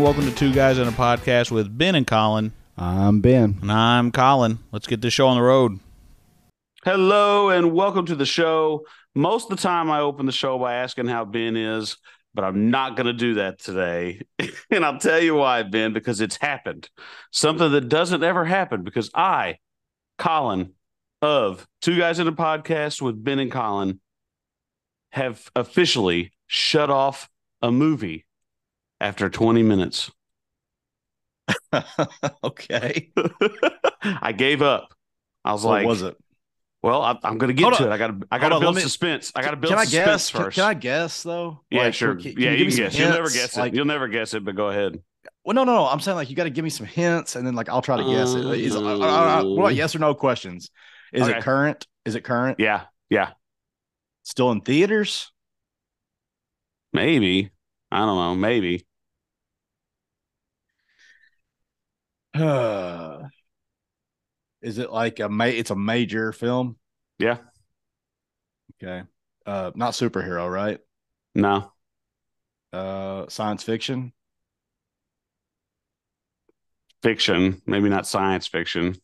Hello welcome to Two Guys on a Podcast with Ben and Collin. I'm Ben. And I'm Collin. Let's get this show on the road. Hello and welcome to the show. Most of the time, I open the show by asking how Ben is, but I'm not going to do that today. and I'll tell you why, Ben, because it's happened. Something that doesn't ever happen because I, Collin, of Two Guys in a Podcast with Ben and Collin, have officially shut off a movie after 20 minutes. okay. I gave up. I was What like, was it? Well, I, I'm going to get Hold to on. it. I got to. I got to build me- suspense. I got to build Can I suspense guess? First. can I guess though? yeah, Like, sure. can- can yeah, you you, can guess. You'll never guess it. Like, You'll never guess it. But go ahead. well, no, no, no. I'm saying like you got to give me some hints, and then like I'll try to guess it. Is, uh, uh, uh, what about yes or no questions? Is Okay. it current? Is it current? Yeah, yeah, Still in theaters? maybe. I don't know. Maybe. is it like a ma- It's a major film. Yeah. Okay. Uh, not superhero, right? No. Uh, science fiction. Fiction. Maybe not science fiction.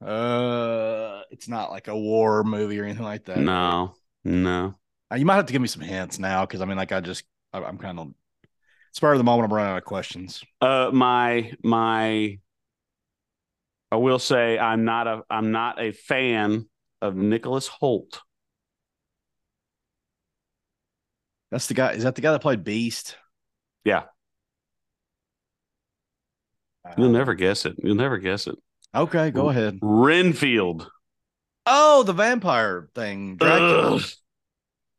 Uh, it's not like a war movie or anything like that. No. No. Uh, You might have to give me some hints now because I mean, like, I just I, I'm kind of spur of the moment. I'm running out of questions. Uh, my my. I will say I'm not a I'm not a fan of Nicholas Hoult. That's the guy. Is that the guy that played Beast? Yeah. You'll never guess it. You'll never guess it. Okay, go ahead. Renfield. Oh, the vampire thing. Dracula.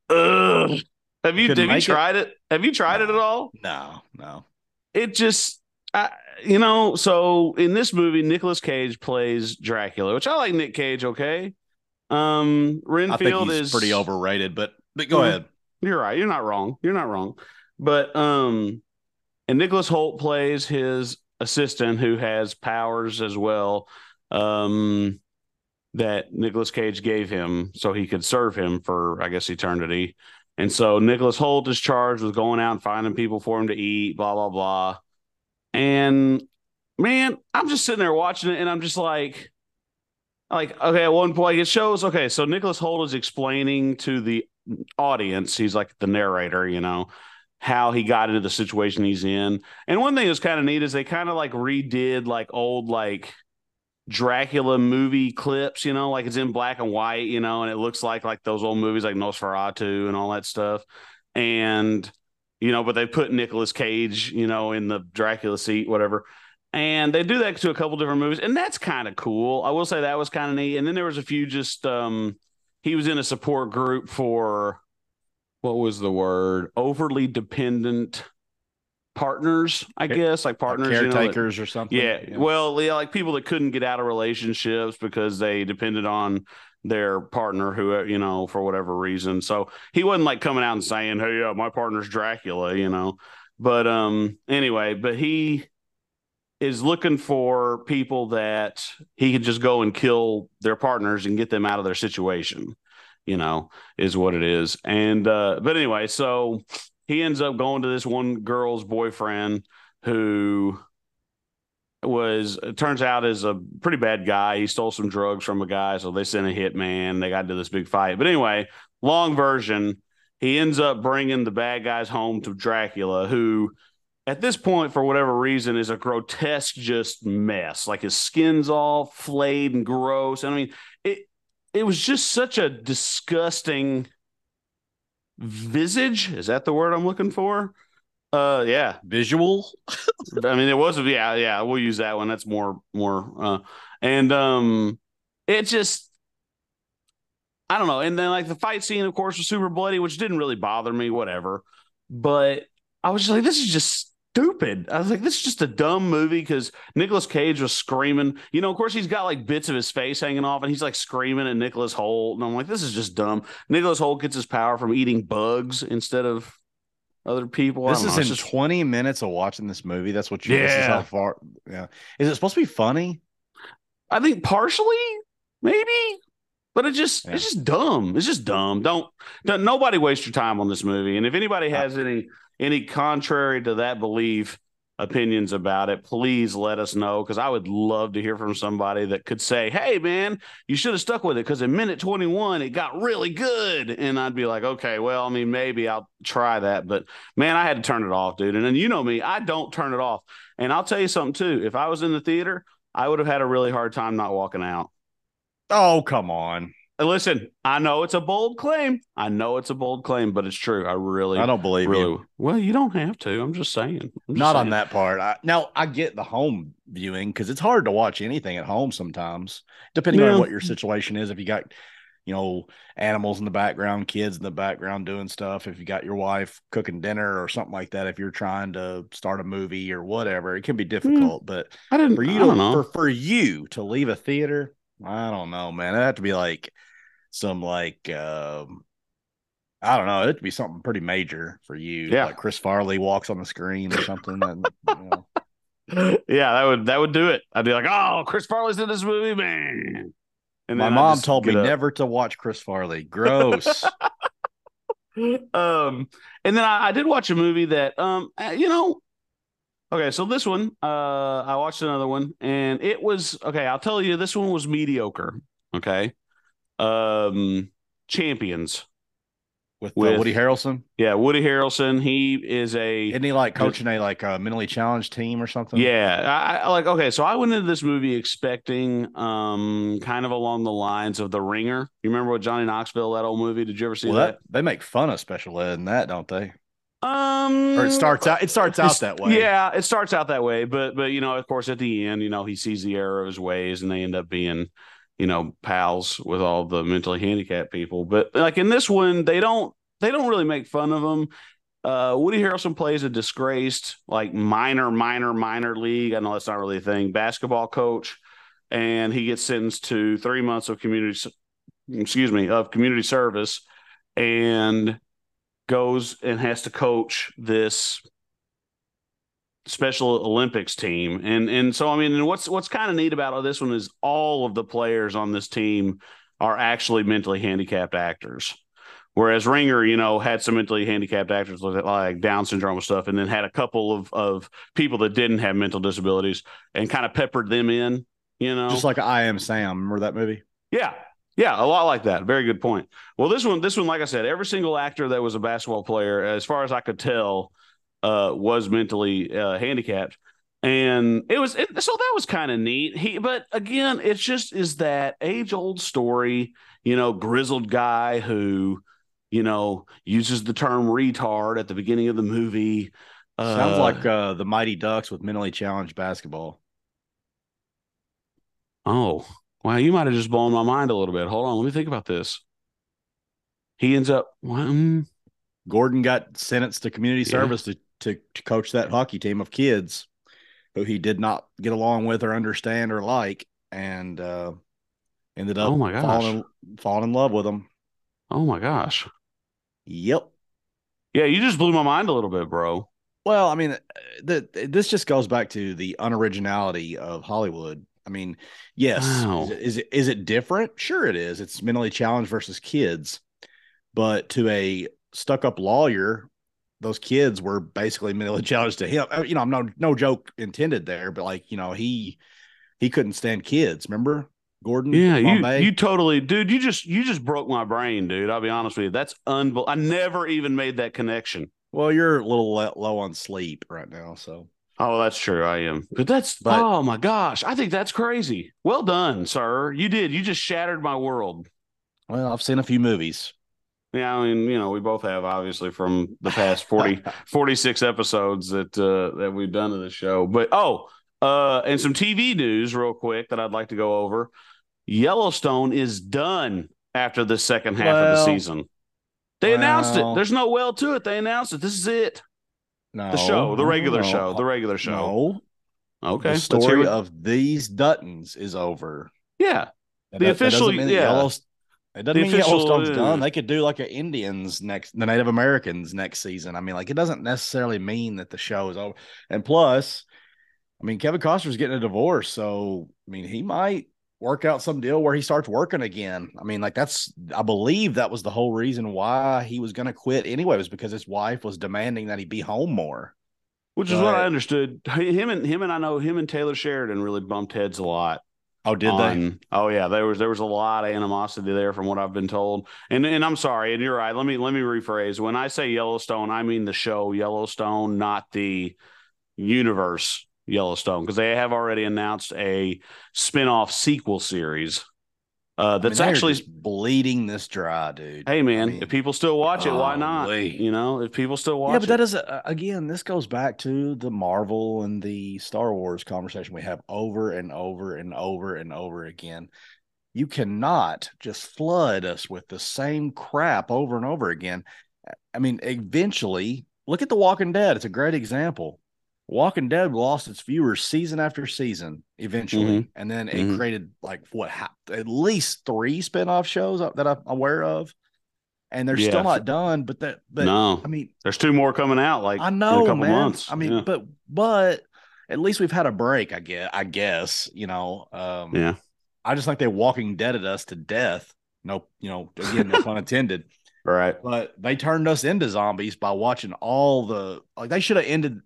Ugh. Ugh. Have you have you make it? tried it? Have you tried it at all? No, no. It just I, you know, so in this movie Nicolas Cage plays Dracula, which I like Nick Cage, okay? Um Renfield is pretty overrated, but but go Yeah. ahead. You're right. You're not wrong. You're not wrong. But um and Nicholas Hoult plays his assistant who has powers as well. Um that Nicolas Cage gave him so he could serve him for I guess eternity. And so Nicholas Hoult is charged with going out and finding people for him to eat, blah blah blah. And man, I'm just sitting there watching it and I'm just like like okay, at one point it shows okay, so Nicholas Hoult is explaining to the audience, he's like the narrator, you know, how he got into the situation he's in. And one thing that's kind of neat is they kind of like redid like old like Dracula movie clips, you know, like it's in black and white, you know, and it looks like like those old movies like Nosferatu and all that stuff. And you know, but they put Nicolas Cage, you know, in the Dracula seat, whatever. And they do that to a couple different movies, and that's kind of cool. I will say that was kind of neat. And then there was a few just um he was in a support group for what was the word? Overly dependent partners, I guess, like partners, you know, that- caretakers or something. yeah. Well, yeah, like people that couldn't get out of relationships because they depended on their partner who you know for whatever reason. So he wasn't like coming out and saying, "Hey, yeah, my partner's Dracula," you know. But um anyway, but he is looking for people that he could just go and kill their partners and get them out of their situation, you know, is what it is. And uh but anyway, so he ends up going to this one girl's boyfriend who was it turns out is a pretty bad guy. He stole some drugs from a guy, so they sent a hitman. They got into this big fight. But anyway, long version, he ends up bringing the bad guys home to Dracula, who at this point, for whatever reason, is a grotesque just mess. Like his skin's all flayed and gross. And I mean, it it was just such a disgusting visage. Is that the word I'm looking for? Uh, yeah. Visual. I mean, it was yeah, yeah. We'll use that one. That's more more. Uh, and um, it just I don't know. And then like the fight scene, of course, was super bloody, which didn't really bother me. Whatever, but I was just like, this is just stupid. I was like, this is just a dumb movie because Nicolas Cage was screaming. You know, of course, he's got like bits of his face hanging off, and he's like screaming at Nicholas Hoult, and I'm like, this is just dumb. Nicholas Hoult gets his power from eating bugs instead of other people. This is know. in just- 20 minutes of watching this movie. That's what you this is Yeah. how far. Yeah. Is it supposed to be funny? I think partially, maybe. But it just Yeah. it's just dumb. It's just dumb. Don't, don't nobody waste your time on this movie. And if anybody has any any contrary to that belief opinions about it, please let us know because I would love to hear from somebody that could say, "Hey, man, you should have stuck with it because in minute twenty one it got really good." And I'd be like, "Okay, well, I mean, maybe I'll try that." But man, I had to turn it off, dude. And then you know me, I don't turn it off. And I'll tell you something too. If I was in the theater, I would have had a really hard time not walking out. Oh, come on. Listen, I know it's a bold claim. I know it's a bold claim, but it's true. I really, I don't believe really. you. Well, you don't have to. I'm just saying. I'm just Not on that part. I, now I get the home viewing because it's hard to watch anything at home sometimes, depending Yeah. on what your situation is. If you got, you know, animals in the background, kids in the background doing stuff, if you got your wife cooking dinner or something like that, if you're trying to start a movie or whatever, it can be hmm. difficult. But I didn't. for you don't to for, for you to leave a theater, I don't know, man. It'd have to be like some like um I don't know, it'd be something pretty major for you. Yeah. Like Chris Farley walks on the screen or something. and, you know. yeah, that would that would do it. I'd be like, oh, Chris Farley's in this movie, man. And My mom told me up. never to watch Chris Farley. Gross. um, and then I, I did watch a movie that, um, uh, you know, okay, so this one, uh, I watched another one, and it was okay. I'll tell you, this one was mediocre. Okay, um, Champions. With, With- uh, Woody Harrelson. Yeah, Woody Harrelson. He is a Isn't he like coaching a like a mentally challenged team or something? Yeah, I, I like okay. So I went into this movie expecting, um, kind of along the lines of The Ringer. You remember what Johnny Knoxville that old movie? Did you ever see Well, that? that, they make fun of special ed in that, don't they? Um, Or it starts out. It starts out that way. Yeah, it starts out that way, but but you know, of course, at the end, you know, he sees the error of his ways, and they end up being, you know, pals with all the mentally handicapped people. But like in this one, they don't they don't really make fun of him. Uh, Woody Harrelson plays a disgraced, like minor, minor, minor league. I know that's not really a thing. Basketball coach, and he gets sentenced to three months of community, excuse me, of community service, and goes and has to coach this Special Olympics team. And and so I mean, and what's what's kind of neat about this one is all of the players on this team are actually mentally handicapped actors. Whereas Ringer, you know, had some mentally handicapped actors with like Down syndrome and stuff, and then had a couple of of people that didn't have mental disabilities and kind of peppered them in, you know. Just like I am Sam. Remember that movie? Yeah. Yeah, a lot like that. Very good point. Well, this one, this one, like I said, every single actor that was a basketball player, as far as I could tell, uh, was mentally uh, handicapped, and it was it, so that was kind of neat. He, but again, it's just is that age old story, you know, grizzled guy who, you know, uses the term retard at the beginning of the movie. Sounds Uh, like uh, the Mighty Ducks with mentally challenged basketball. Oh, wow. You might have just blown my mind a little bit. Hold on. Let me think about this. He ends up, well, mm, Gordon got sentenced to community Yeah. service to, to to coach that hockey team of kids who he did not get along with or understand or like, and uh, ended up Oh my gosh. falling in, falling in love with them. oh my gosh. Yep. Yeah, you just blew my mind a little bit, bro. Well, I mean, the, this just goes back to the unoriginality of Hollywood. I mean, yes, Wow. is, it, is it is it different? Sure, it is. It's mentally challenged versus kids, but to a stuck-up lawyer, those kids were basically mentally challenged to him. Uh, You know, I'm no no joke intended there, but like you know, he he couldn't stand kids. Remember Gordon? Yeah, you you totally, dude. You just you just broke my brain, dude. I'll be honest with you. That's unbelievable. I never even made that connection. well, you're a little low on sleep right now, so Oh, that's true. I am. But that's But- oh my gosh. I think that's crazy. Well done, sir. You did. You just shattered my world. well, I've seen a few movies. Yeah, I mean, you know, we both have obviously from the past 40, 46 episodes that uh that we've done of the show. But oh, uh and some TV news real quick that I'd like to go over. Yellowstone is done after the second half of the season. They announced it. There's no well to it. They announced it. This is it. No, The show, the regular no. show, the regular show. No, Okay. the let's hear story of these Duttons is over. yeah. That- The official- that yeah. Yellowst- it doesn't The mean official, Yellowstone's uh, done. They could do like a Indians next, the Native Americans next season. I mean, like it doesn't necessarily mean that the show is over. And plus, I mean, Kevin Costner's getting a divorce, so I mean, he might work out some deal where he starts working again. I mean, like that's I believe that was the whole reason why he was going to quit anyway was because his wife was demanding that he be home more. Which is what I understood. Him and him and I know him and Taylor Sheridan really bumped heads a lot. Oh, did on, they? Oh yeah, there was there was a lot of animosity there from what I've been told. And and I'm sorry, and you're right. Let me let me rephrase. When I say Yellowstone, I mean the show Yellowstone, not the universe Yellowstone, because they have already announced a spin-off sequel series. Uh, that's I mean, actually bleeding this dry, dude. Hey, man, I mean, if people still watch it, why not? You know, if people still watch, it, yeah, but it. that is uh, again, this goes back to the Marvel and the Star Wars conversation we have over and over and over and over again. You cannot just flood us with the same crap over and over again. I mean, eventually, look at The Walking Dead. It's a great example. Walking Dead lost its viewers season after season eventually, mm-hmm. and then it mm-hmm. created like what at least three spinoff shows that I'm aware of, and they're yeah. still not done. But that, but no, I mean, there's two more coming out. Like I know, a man. Months. I mean, yeah. but but at least we've had a break. I guess. I guess you know. Um, yeah. I just think they Walking Dead at us to death. No, you know, again, no pun intended. Right. But they turned us into zombies by watching all the like they should have ended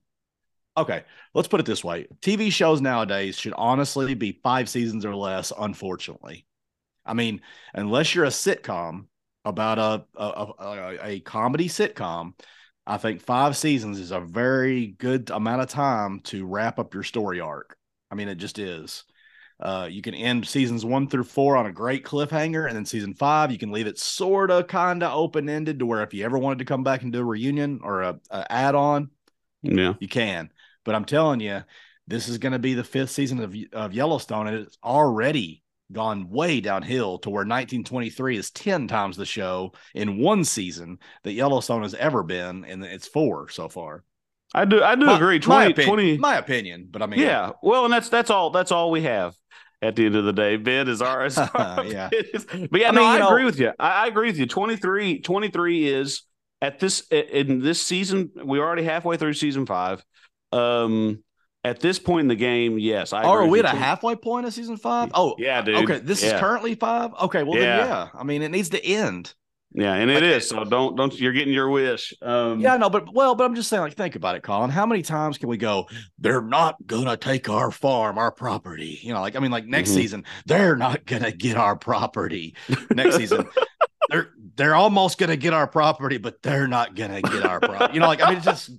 okay, let's put it this way: TV shows nowadays should honestly be five seasons or less. Unfortunately, I mean, unless you're a sitcom about a a, a, a comedy sitcom, I think five seasons is a very good amount of time to wrap up your story arc. I mean, it just is. Uh, you can end seasons one through four on a great cliffhanger, and then season five you can leave it sort of kind of open ended to where if you ever wanted to come back and do a reunion or a, a add on, yeah, you can. But I'm telling you, this is going to be the fifth season of, of Yellowstone, and it's already gone way downhill to where 1923 is 10 times the show in one season that Yellowstone has ever been, and it's four so far. I do, I do my, agree. 20, my opinion, 20, my opinion, but I mean, yeah. Well, and that's that's all. That's all we have at the end of the day. Ben is our, is our yeah. But yeah, I no, mean, I agree know, with you. I, I, agree with you. 23, 23 is at this in this season. We're already halfway through season five. Um, at this point in the game, yes. I oh, are we at a halfway point of season five? Oh, yeah, dude. Okay, this yeah. is currently five. Okay, well yeah. then yeah. I mean, it needs to end. Yeah, and it like, is. So don't don't you're getting your wish. Um, yeah, no, but well, but I'm just saying, like, think about it, Collin. How many times can we go? They're not gonna take our farm, our property. You know, like I mean, like next mm-hmm. season, they're not gonna get our property. Next season, they're they're almost gonna get our property, but they're not gonna get our property. You know, like I mean, it's just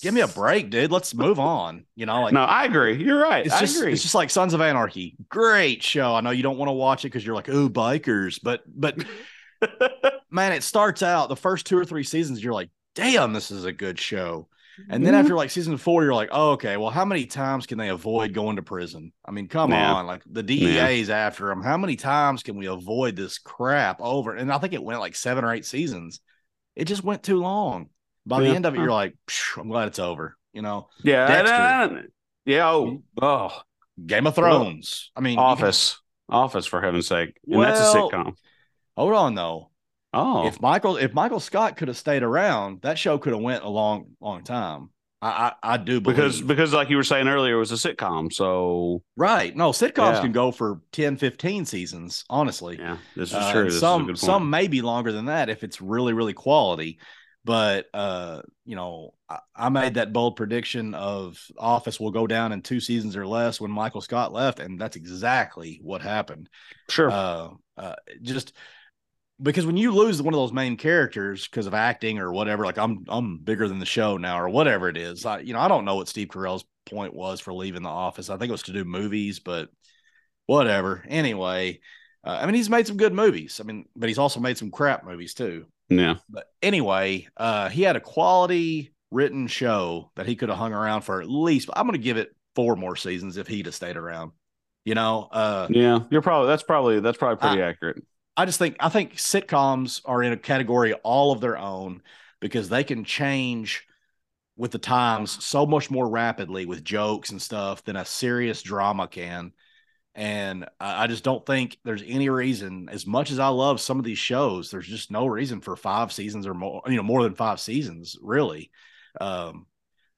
give me a break, dude. Let's move on. You know, like no, I agree. You're right. It's I just agree. it's just like Sons of Anarchy. Great show. I know you don't want to watch it because you're like, oh, bikers, but but man, it starts out the first two or three seasons, you're like, damn, this is a good show. And then mm-hmm. after like season four, you're like, oh, okay, well, how many times can they avoid going to prison? I mean, come yeah. on, like the DEA's yeah. after them. How many times can we avoid this crap over? And I think it went like seven or eight seasons. It just went too long. By yeah. the end of it, you're like, I'm glad it's over. You know? Yeah. Dexter, yeah. Oh, oh. Game of Thrones. I mean, Office. Can... Office, for heaven's sake. And well, that's a sitcom. Hold on, though. Oh, if Michael if Michael Scott could have stayed around, that show could have went a long long time. I, I, I do believe. because because like you were saying earlier, it was a sitcom. So right, no sitcoms yeah. can go for 10, 15 seasons. Honestly, yeah, this is uh, true. This some is some may be longer than that if it's really really quality. But uh, you know, I, I, made that bold prediction of Office will go down in two seasons or less when Michael Scott left, and that's exactly what happened. Sure. Uh, uh, just because when you lose one of those main characters because of acting or whatever, like I'm I'm bigger than the show now or whatever it is. I you know I don't know what Steve Carell's point was for leaving the office. I think it was to do movies, but whatever. Anyway, uh, I mean he's made some good movies. I mean, but he's also made some crap movies too. Yeah. But anyway, uh, he had a quality written show that he could have hung around for at least. I'm going to give it four more seasons if he'd have stayed around. You know. Uh, yeah, you're probably that's probably that's probably pretty I, accurate. I just think I think sitcoms are in a category all of their own because they can change with the times so much more rapidly with jokes and stuff than a serious drama can. And I just don't think there's any reason, as much as I love some of these shows, there's just no reason for five seasons or more, you know, more than five seasons, really. Um,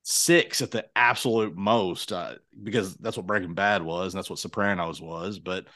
six at the absolute most, uh, because that's what Breaking Bad was, and that's what Sopranos was. But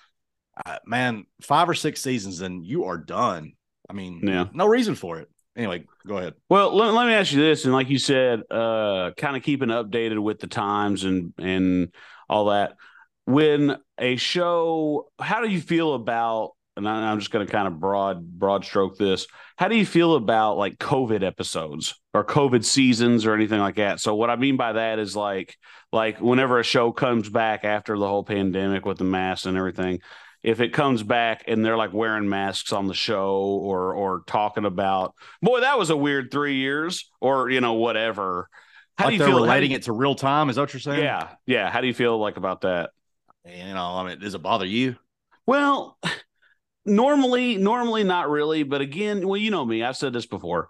uh, man, five or six seasons, and you are done. I mean, Yeah. no reason for it. Anyway, go ahead. Well, let, let me ask you this, and like you said, uh, kind of keeping updated with the times and and all that. When a show, how do you feel about? And I, I'm just going to kind of broad broad stroke this. How do you feel about like COVID episodes or COVID seasons or anything like that? So what I mean by that is like like whenever a show comes back after the whole pandemic with the masks and everything, if it comes back and they're like wearing masks on the show or or talking about boy that was a weird three years or you know whatever how like do you feel relating you- it to real time. Is that what you're saying? yeah yeah how do you feel like about that You know, I mean, does it bother you? well normally normally not really but again well you know me i've said this before.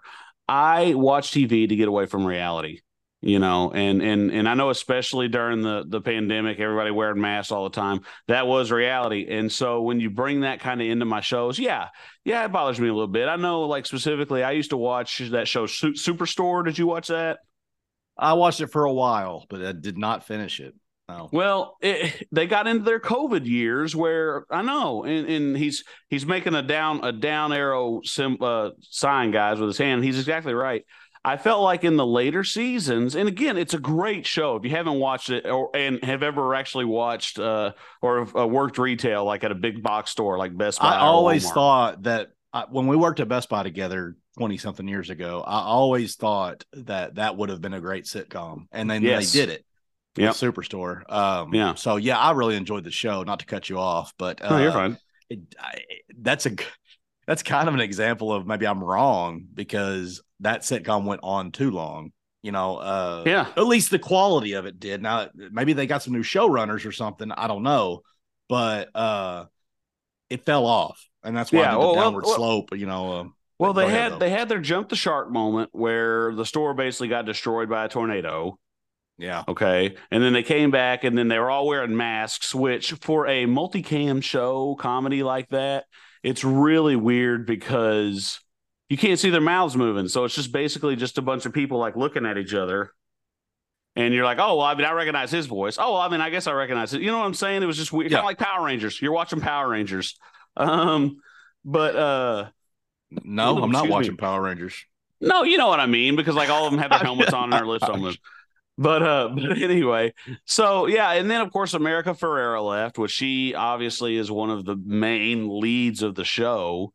I watch tv to get away from reality you know and and and i know especially during the the pandemic everybody wearing masks all the time that was reality. And so when you bring that kind of into my shows yeah yeah it bothers me a little bit. I know like specifically i used to watch that show Su- superstore. Did you watch that? I watched it for a while, but I did not finish it. No. Well, it, they got into their COVID years where I know, and, and he's he's making a down a down arrow sim, uh, sign, guys, with his hand. He's exactly right. I felt like in the later seasons, and again, it's a great show. If you haven't watched it or and have ever actually watched uh, or uh, worked retail, like at a big box store like Best Buy, I always Walmart. thought that I, when we worked at Best Buy together 20 something years ago, I always thought that that would have been a great sitcom. And then Yes. they did it. Yep. Superstore. Um, Yeah. So, yeah, I really enjoyed the show, not to cut you off, but uh, No, you're fine. it, I, that's a that's kind of an example of maybe I'm wrong because that sitcom went on too long. You know, uh, Yeah, at least the quality of it did. Now maybe they got some new showrunners or something. I don't know, but uh, it fell off, and that's why Yeah, the well, well, downward well- slope. You know, uh, Well, they had though. they had their jump the shark moment where the store basically got destroyed by a tornado. Yeah, Okay. And then they came back and then they were all wearing masks, which for a multicam show comedy like that, it's really weird because you can't see their mouths moving. So it's just basically just a bunch of people like looking at each other. And you're like, oh, well, I mean, I recognize his voice. Oh, well, I mean, I guess I recognize it. You know what I'm saying? It was just weird. Yeah. Kind of like Power Rangers. You're watching Power Rangers. Um, but uh no, I'm not watching me. Power Rangers. no, you know what I mean, because like all of them have their helmets on and their lips on. But uh, but anyway, so yeah, and then of course America Ferrera left, which she obviously is one of the main leads of the show.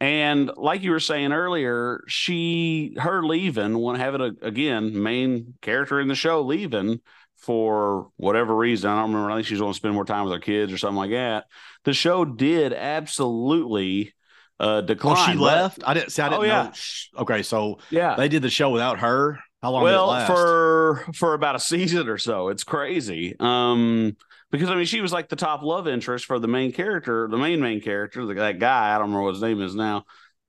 And like you were saying earlier, she her leaving, one having a again main character in the show leaving for whatever reason. I don't remember. I think she's going to spend more time with her kids or something like that. The show did absolutely uh decline. Oh, she left. I didn't see. I Oh, didn't yeah. know. Okay, so Yeah. they did the show without her. How long did it well last? for for about a season or so. It's crazy. Um because i mean she was like the top love interest for the main character the main main character the, that guy. I don't remember what his name is now.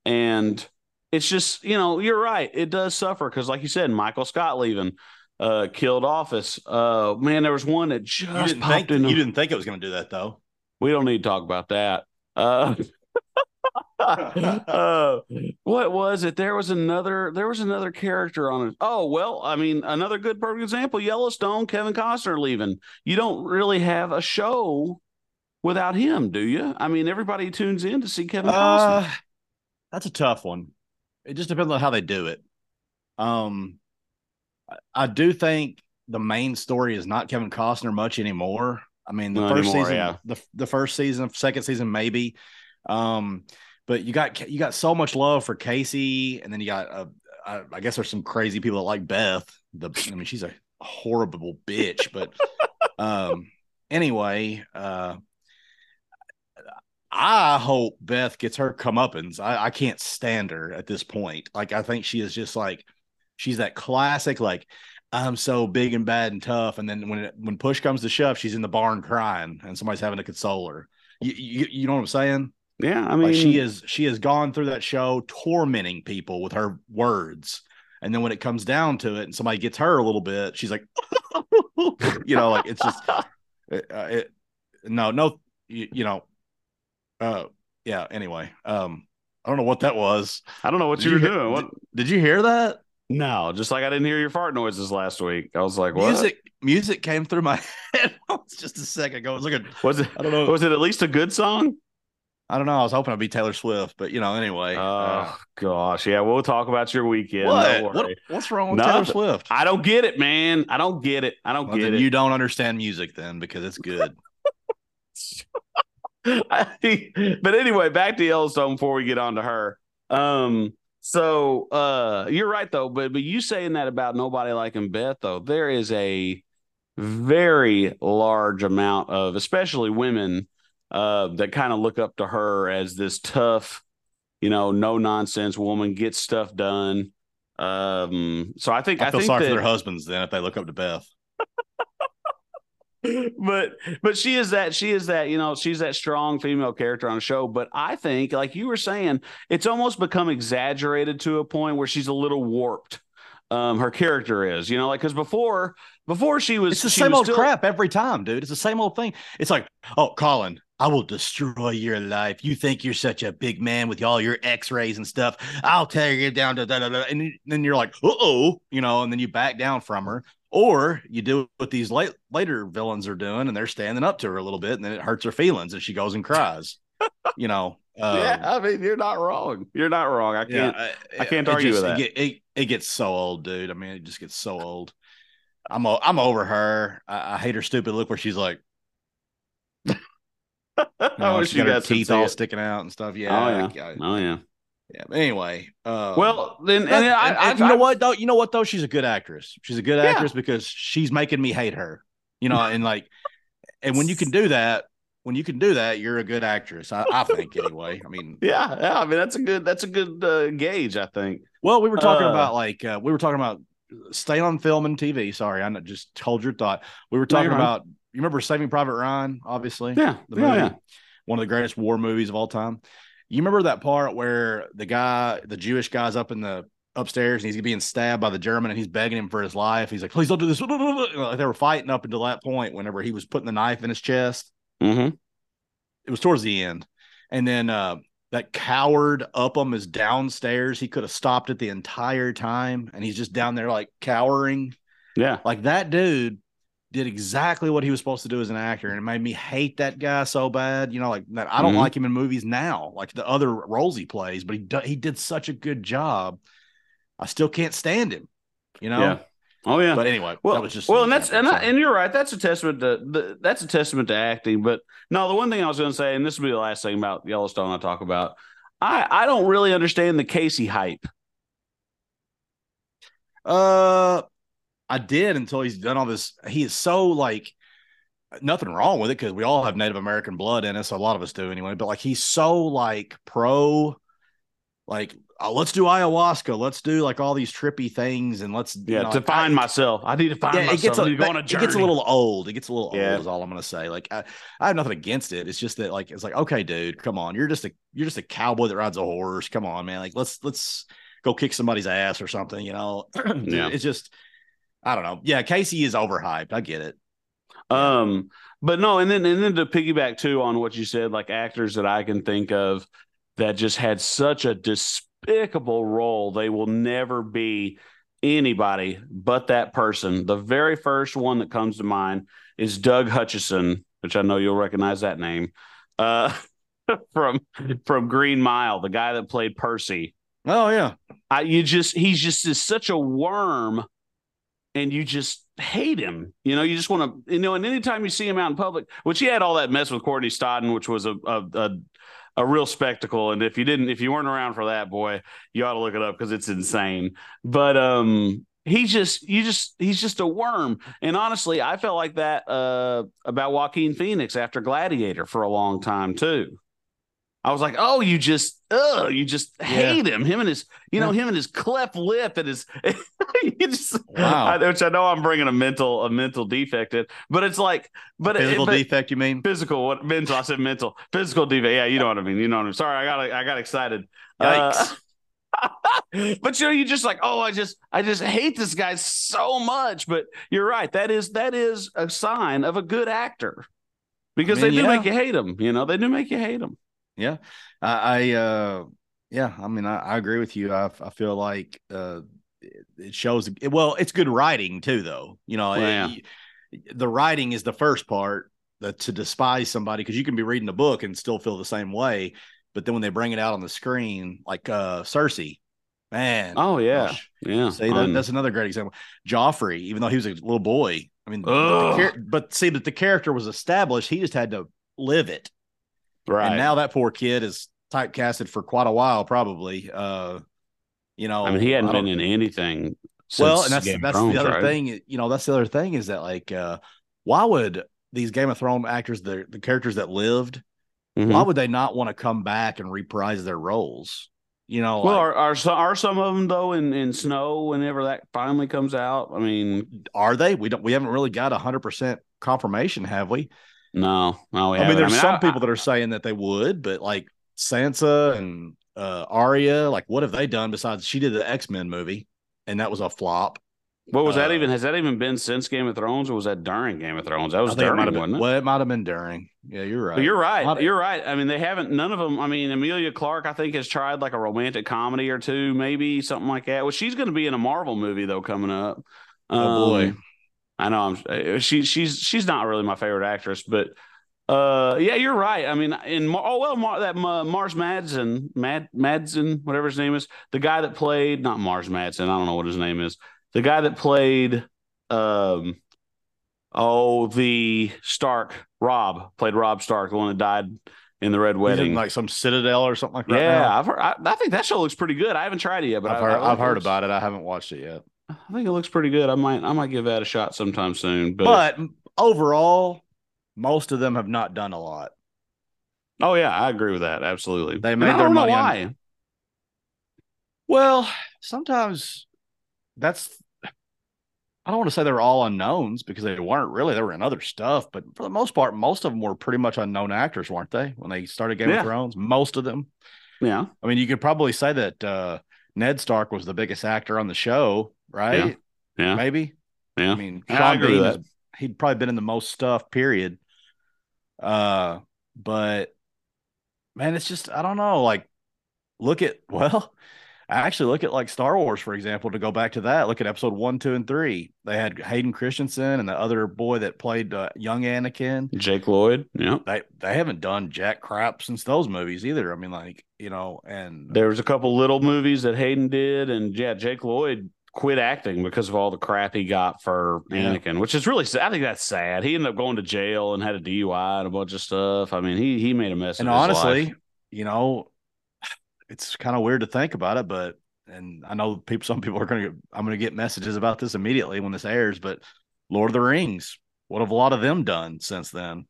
And it's just you know you're right. It does suffer because like you said michael scott leaving uh killed office. Uh man there was one that just you didn't popped think in you didn't think it was going to do that though. we don't need to talk about that. Uh uh, what was it? There was another. There was another character on it. Oh well, I mean, another good perfect example. Yellowstone. Kevin Costner leaving. You don't really have a show without him, do you? I mean, everybody tunes in to see Kevin Costner. Uh, that's a tough one. It just depends on how they do it. Um, I- I do think the main story is not Kevin Costner much anymore. I mean, the Not first anymore, season, yeah. the the first season, second season, maybe. Um, but you got you got so much love for Casey, and then you got uh, I, I guess there's some crazy people that like Beth. The I mean, she's a horrible bitch, but um, anyway, uh, I hope Beth gets her comeuppance. I, I can't stand her at this point. Like I think she is just like she's that classic like I'm so big and bad and tough, and then when it, when push comes to shove, she's in the barn crying, and somebody's having to console her. You, you, you know what I'm saying? Yeah, I mean, like she is she has gone through that show tormenting people with her words, and then when it comes down to it, and somebody gets her a little bit, she's like, you know, like it's just it, uh, it no no you, you know uh yeah anyway um i don't know what that was I don't know what Did you were doing. What? did, did you hear that No, just like I didn't hear your fart noises last week. I was like, what? music music came through my head just a second ago. It was like a, Was it? I don't know. Was it at least a good song? I don't know. I was hoping it'd be Taylor Swift, but you know, anyway. Oh uh, gosh, yeah. We'll talk about your weekend. what? What? What's wrong with Taylor Swift? I don't get it, man. I don't get it. I don't Well, get it. you don't understand music then because it's good. but anyway, back to Yellowstone before we get on to her. Um, so uh you're right though, but but you saying that about nobody liking Beth though, there is a very large amount of especially women uh that kind of look up to her as this tough, you know, no nonsense woman, gets stuff done. Um so I think I, I feel think sorry that, for their husbands then if they look up to Beth. but but she is that she is that you know she's that strong female character on the show but i think like you were saying it's almost become exaggerated to a point where she's a little warped um her character is you know like because before before she was It's the same old still- crap every time, dude. It's the same old thing. It's like, oh, Collin, I will destroy your life. You think you're such a big man with all your X-rays and stuff. I'll tear you down to da da da. And then you're like, uh oh, you know, and then you back down from her. Or you do what these late, later villains are doing, and they're standing up to her a little bit, and then it hurts her feelings, and she goes and cries. you know, um, yeah i mean you're not wrong you're not wrong i can't yeah, I can't it argue just- with It, get- it, it gets so old, dude. I mean, it just gets so old. I'm o- I'm over her. I, I hate her stupid look where she's like, i know, wish she's you got her teeth all it. sticking out and stuff. Yeah. oh Yeah, yeah I- oh yeah yeah. But anyway, um, well then and, and- I, and- I, and you know I- what though? You know what though? She's a good actress. She's a good Yeah. actress because she's making me hate her. You know, and like, and when you can do that, when you can do that, you're a good actress. I, I think anyway. I mean, yeah yeah i mean that's a good that's a good uh, gauge i think Well, we were talking Uh, about like uh, we were talking about stay on film and TV. Sorry, I just hold your thought. We were talking you're fine. about you remember Saving Private Ryan, obviously. yeah The yeah movie, yeah one of the greatest war movies of all time. You remember that part where the guy, the Jewish guy's up in the upstairs and he's being stabbed by the German and he's begging him for his life. He's like, please don't do this. Like they were fighting up until that point whenever he was putting the knife in his chest. mm-hmm. It was towards the end. And then uh that coward Upham is downstairs. He could have stopped it the entire time, and he's just down there like cowering. yeah Like that dude did exactly what he was supposed to do as an actor, and it made me hate that guy so bad. You know, like that. I don't Mhm. like him in movies now, like the other roles he plays, but he do, he did such a good job. I still can't stand him. You know. yeah oh yeah But anyway, well, that was just well, an and that's and, I, and you're right. That's a testament to the, that's a testament to acting. But no, the one thing I was going to say, and this will be the last thing about Yellowstone I talk about. I I don't really understand the Casey hype. Uh, I did until he's done all this. He is so like nothing wrong with it because we all have Native American blood in us. A lot of us do anyway. But like he's so like pro, like oh, let's do ayahuasca. Let's do like all these trippy things and let's Yeah, you know, to like, find I- myself. I need to find Yeah, myself. it gets I a, need go on a it gets a little old. It gets a little Yeah. old. Is all I'm gonna say. Like I, I have nothing against it. It's just that like it's like okay, dude, come on. You're just a you're just a cowboy that rides a horse. Come on, man. Like let's let's go kick somebody's ass or something. You know. Yeah. It's just I don't know. Yeah, Casey is overhyped. I get it. Um, but no, and then and then to piggyback too on what you said, like actors that I can think of that just had such a despicable role, they will never be anybody but that person. The very first one that comes to mind is Doug Hutchison, which I know you'll recognize that name. Uh from from Green Mile, the guy that played Percy. Oh yeah. I you just he's just is such a worm and you just hate him. You know, you just want to, you know, and anytime you see him out in public, which he had all that mess with Courtney Stodden, which was a a, a, a real spectacle. And if you didn't, if you weren't around for that, boy, you ought to look it up because it's insane. But um he just you just he's just a worm. And honestly, I felt like that uh about Joaquin Phoenix after Gladiator for a long time too. I was like, oh, you just, oh, you just hate him. Him and his, you know, him and his cleft lip and his, you just, Wow. I, which I know I'm bringing a mental, a mental defect in, but it's like, but Physical it, but defect, you mean? physical, what mental? I said mental, physical defect. Yeah, you know what I mean. You know what I mean. Sorry, I got, I got excited. Uh, but you know, you just like, oh, I just, I just hate this guy so much. But you're right. That is, that is a sign of a good actor because I mean, they do yeah. make you hate him. You know, they do make you hate him. Yeah. I, I uh yeah, I mean I, I agree with you. I I feel like uh it, it shows well, it's good writing too though. You know, Well, yeah. the writing is the first part that to despise somebody because you can be reading the book and still feel the same way. But then when they bring it out on the screen, like uh Cersei, man. Oh yeah, gosh. yeah. See, that, that's another great example. Joffrey, even though he was a little boy, I mean, but, the, but see that the character was established, he just had to live it. Right. And now that poor kid is typecasted for quite a while, probably. Uh, you know, I mean, he hadn't been in anything. well, and that's that's Thrones, the other right? thing. You know, that's the other thing is that like, uh, why would these Game of Thrones actors, the the characters that lived, mm-hmm. why would they not want to come back and reprise their roles? You know, well, like, are, are some are some of them though in in snow whenever that finally comes out? I mean, are they? We don't. We haven't really got a hundred percent confirmation, have we? No, no. I mean, there's I mean, some I, people that are saying that they would, but like Sansa and uh Arya, like what have they done besides she did the X Men movie, and that was a flop. What was uh, that even? Has that even been since Game of Thrones, or was that during Game of Thrones? That was during, it been, it? Well, it might have been during. Yeah, you're right. But you're right. You're right. I mean, they haven't. None of them. I mean, Emilia Clarke, I think, has tried like a romantic comedy or two, maybe something like that. Well, she's going to be in a Marvel movie though coming up. Oh boy. I know. I'm. Uh, she she's she's not really my favorite actress, but uh, yeah, you're right. I mean, in Mar- oh well, Mar- that uh, Mars Madsen, Mad Madsen, whatever his name is, the guy that played not Mars Madsen, I don't know what his name is, the guy that played, um, oh the Stark, Rob played Rob Stark, the one that died in the Red Wedding, like some Citadel or something like that. Yeah, I've heard, I, I, think that show looks pretty good. I haven't tried it yet, but I've heard, I've heard about it. I haven't watched it yet. I think it looks pretty good. I might I might give that a shot sometime soon. But, but overall, most of them have not done a lot. Oh yeah, I agree with that. Absolutely. They made their money. why? On... Well, sometimes that's I don't want to say they were all unknowns because they weren't really. They were in other stuff, but for the most part, most of them were pretty much unknown actors, weren't they? When they started Game yeah. of Thrones, most of them. Yeah. I mean, you could probably say that uh, Ned Stark was the biggest actor on the show, right? Yeah. yeah. Maybe. Yeah. I mean, Sean I Bean, he'd probably been in the most stuff, period. Uh, but man, it's just I don't know. Like, look at well, I actually look at like Star Wars, for example, to go back to that. Look at episode one, two, and three. They had Hayden Christensen and the other boy that played uh, young Anakin, Jake Lloyd. Yeah, they they haven't done jack crap since those movies either. I mean, like you know, and there was a couple little movies that Hayden did, and yeah, Jake Lloyd quit acting because of all the crap he got for Anakin, which is really sad. I think that's sad. He ended up going to jail and had a DUI and a bunch of stuff. I mean, he he made a mess. And honestly, life. you know, it's kind of weird to think about it, but and I know people, some people are going to. I'm going to get messages about this immediately when this airs. But Lord of the Rings, what have a lot of them done since then?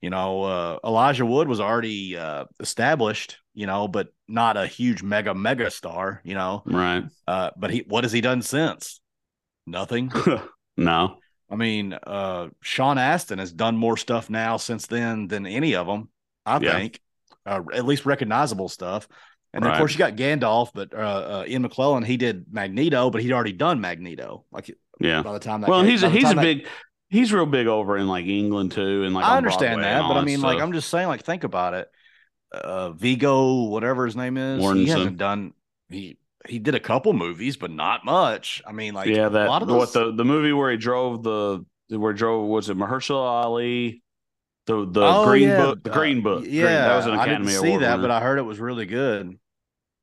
You know, uh, Elijah Wood was already uh, established, you know, but not a huge mega mega star, you know. Right. Uh, but he, what has he done since? Nothing. no. I mean, uh, Sean Astin has done more stuff now since then than any of them. I yeah. think, uh, at least recognizable stuff. And right. of course, you got Gandalf, but uh, uh, Ian McKellen, he did Magneto, but he'd already done Magneto. Like, yeah. By the time that well, came, he's a, he's a big he's real big over in like England too, and like I understand that, but I mean, like I'm just saying, like think about it. Uh, Viggo, whatever his name is, Mortensen. he hasn't done he he did a couple movies, but not much. I mean, like yeah, that a lot of those... what the the movie where he drove the where drove was it Mahershala Ali, the the oh, Green yeah. Book, the uh, Green Book. Yeah, Green, that was an Academy I didn't see Award that, winner. but I heard it was really good.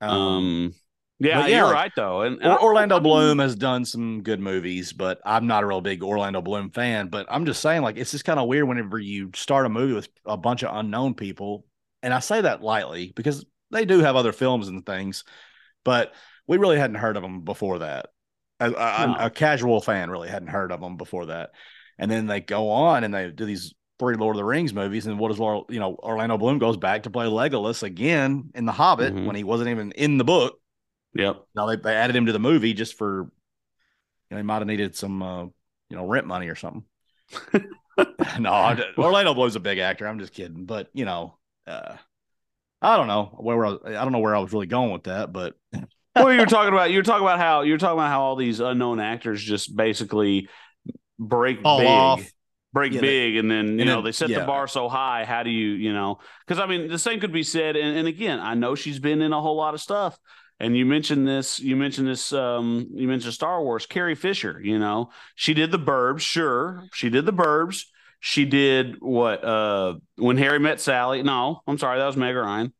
Um, um yeah, yeah, you're right though. And, and Orlando I, Bloom has done some good movies, but I'm not a real big Orlando Bloom fan. But I'm just saying, like, it's just kind of weird whenever you start a movie with a bunch of unknown people, and I say that lightly because they do have other films and things, but we really hadn't heard of them before that. A, a, no. a casual fan really hadn't heard of them before that, and then they go on and they do these three Lord of the Rings movies, and what is you know Orlando Bloom goes back to play Legolas again in The Hobbit mm-hmm. when he wasn't even in the book Yep. Now they, they added him to the movie just for, you know, he might have needed some, uh, you know, rent money or something. no, Orlando Bloom's a big actor. I'm just kidding, but you know, uh, I don't know where I, was, I don't know where I was really going with that, but. well, you were talking about you were talking about how you were talking about how all these unknown actors just basically break Fall big. Off break yeah, big and then you and know then, they set yeah. the bar so high how do you you know because i mean the same could be said and, and, again i know she's been in a whole lot of stuff and you mentioned this, you mentioned this, um, you mentioned Star Wars. Carrie Fisher, you know, she did the Burbs. Sure, she did the Burbs. She did what? Uh, when Harry met Sally. No, I'm sorry, that was Meg Ryan.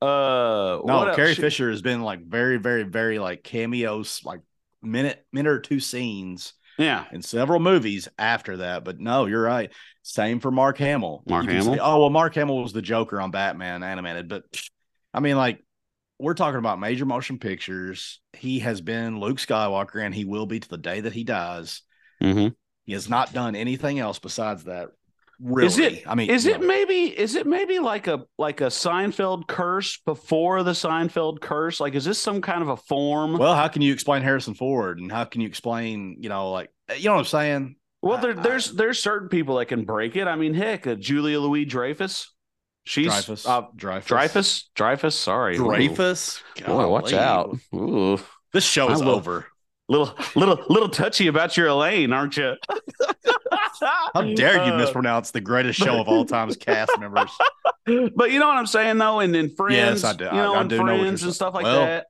Uh, no, Carrie she, Fisher has been like very, very, very like cameos, like minute, minute or two scenes. Yeah, in several movies after that. But no, you're right. Same for Mark Hamill. Mark Hamill. Say, oh well, Mark Hamill was the Joker on Batman animated, but I mean, like we're talking about major motion pictures. He has been Luke Skywalker, and he will be to the day that he dies. Mm-hmm. He has not done anything else besides that. Really, is it? I mean, is it know. maybe? Is it maybe like a like a Seinfeld curse before the Seinfeld curse? Like, is this some kind of a form? Well, how can you explain Harrison Ford, and how can you explain, you know, like you know what I'm saying? Well, there, there's there's certain people that can break it. I mean, heck, uh, Julia Louis Dreyfus. She's Dreyfus. Uh, Dreyfus. Dreyfus. Dreyfus. Sorry. Dreyfus. Boy, watch out. Ooh. This show is over. Little, little, little touchy about your Elaine, aren't you? How dare you uh, mispronounce the greatest show of all time's cast members? But you know what I'm saying, though, and then Friends, yes, I do. You know, I, I do Friends and stuff like well, that.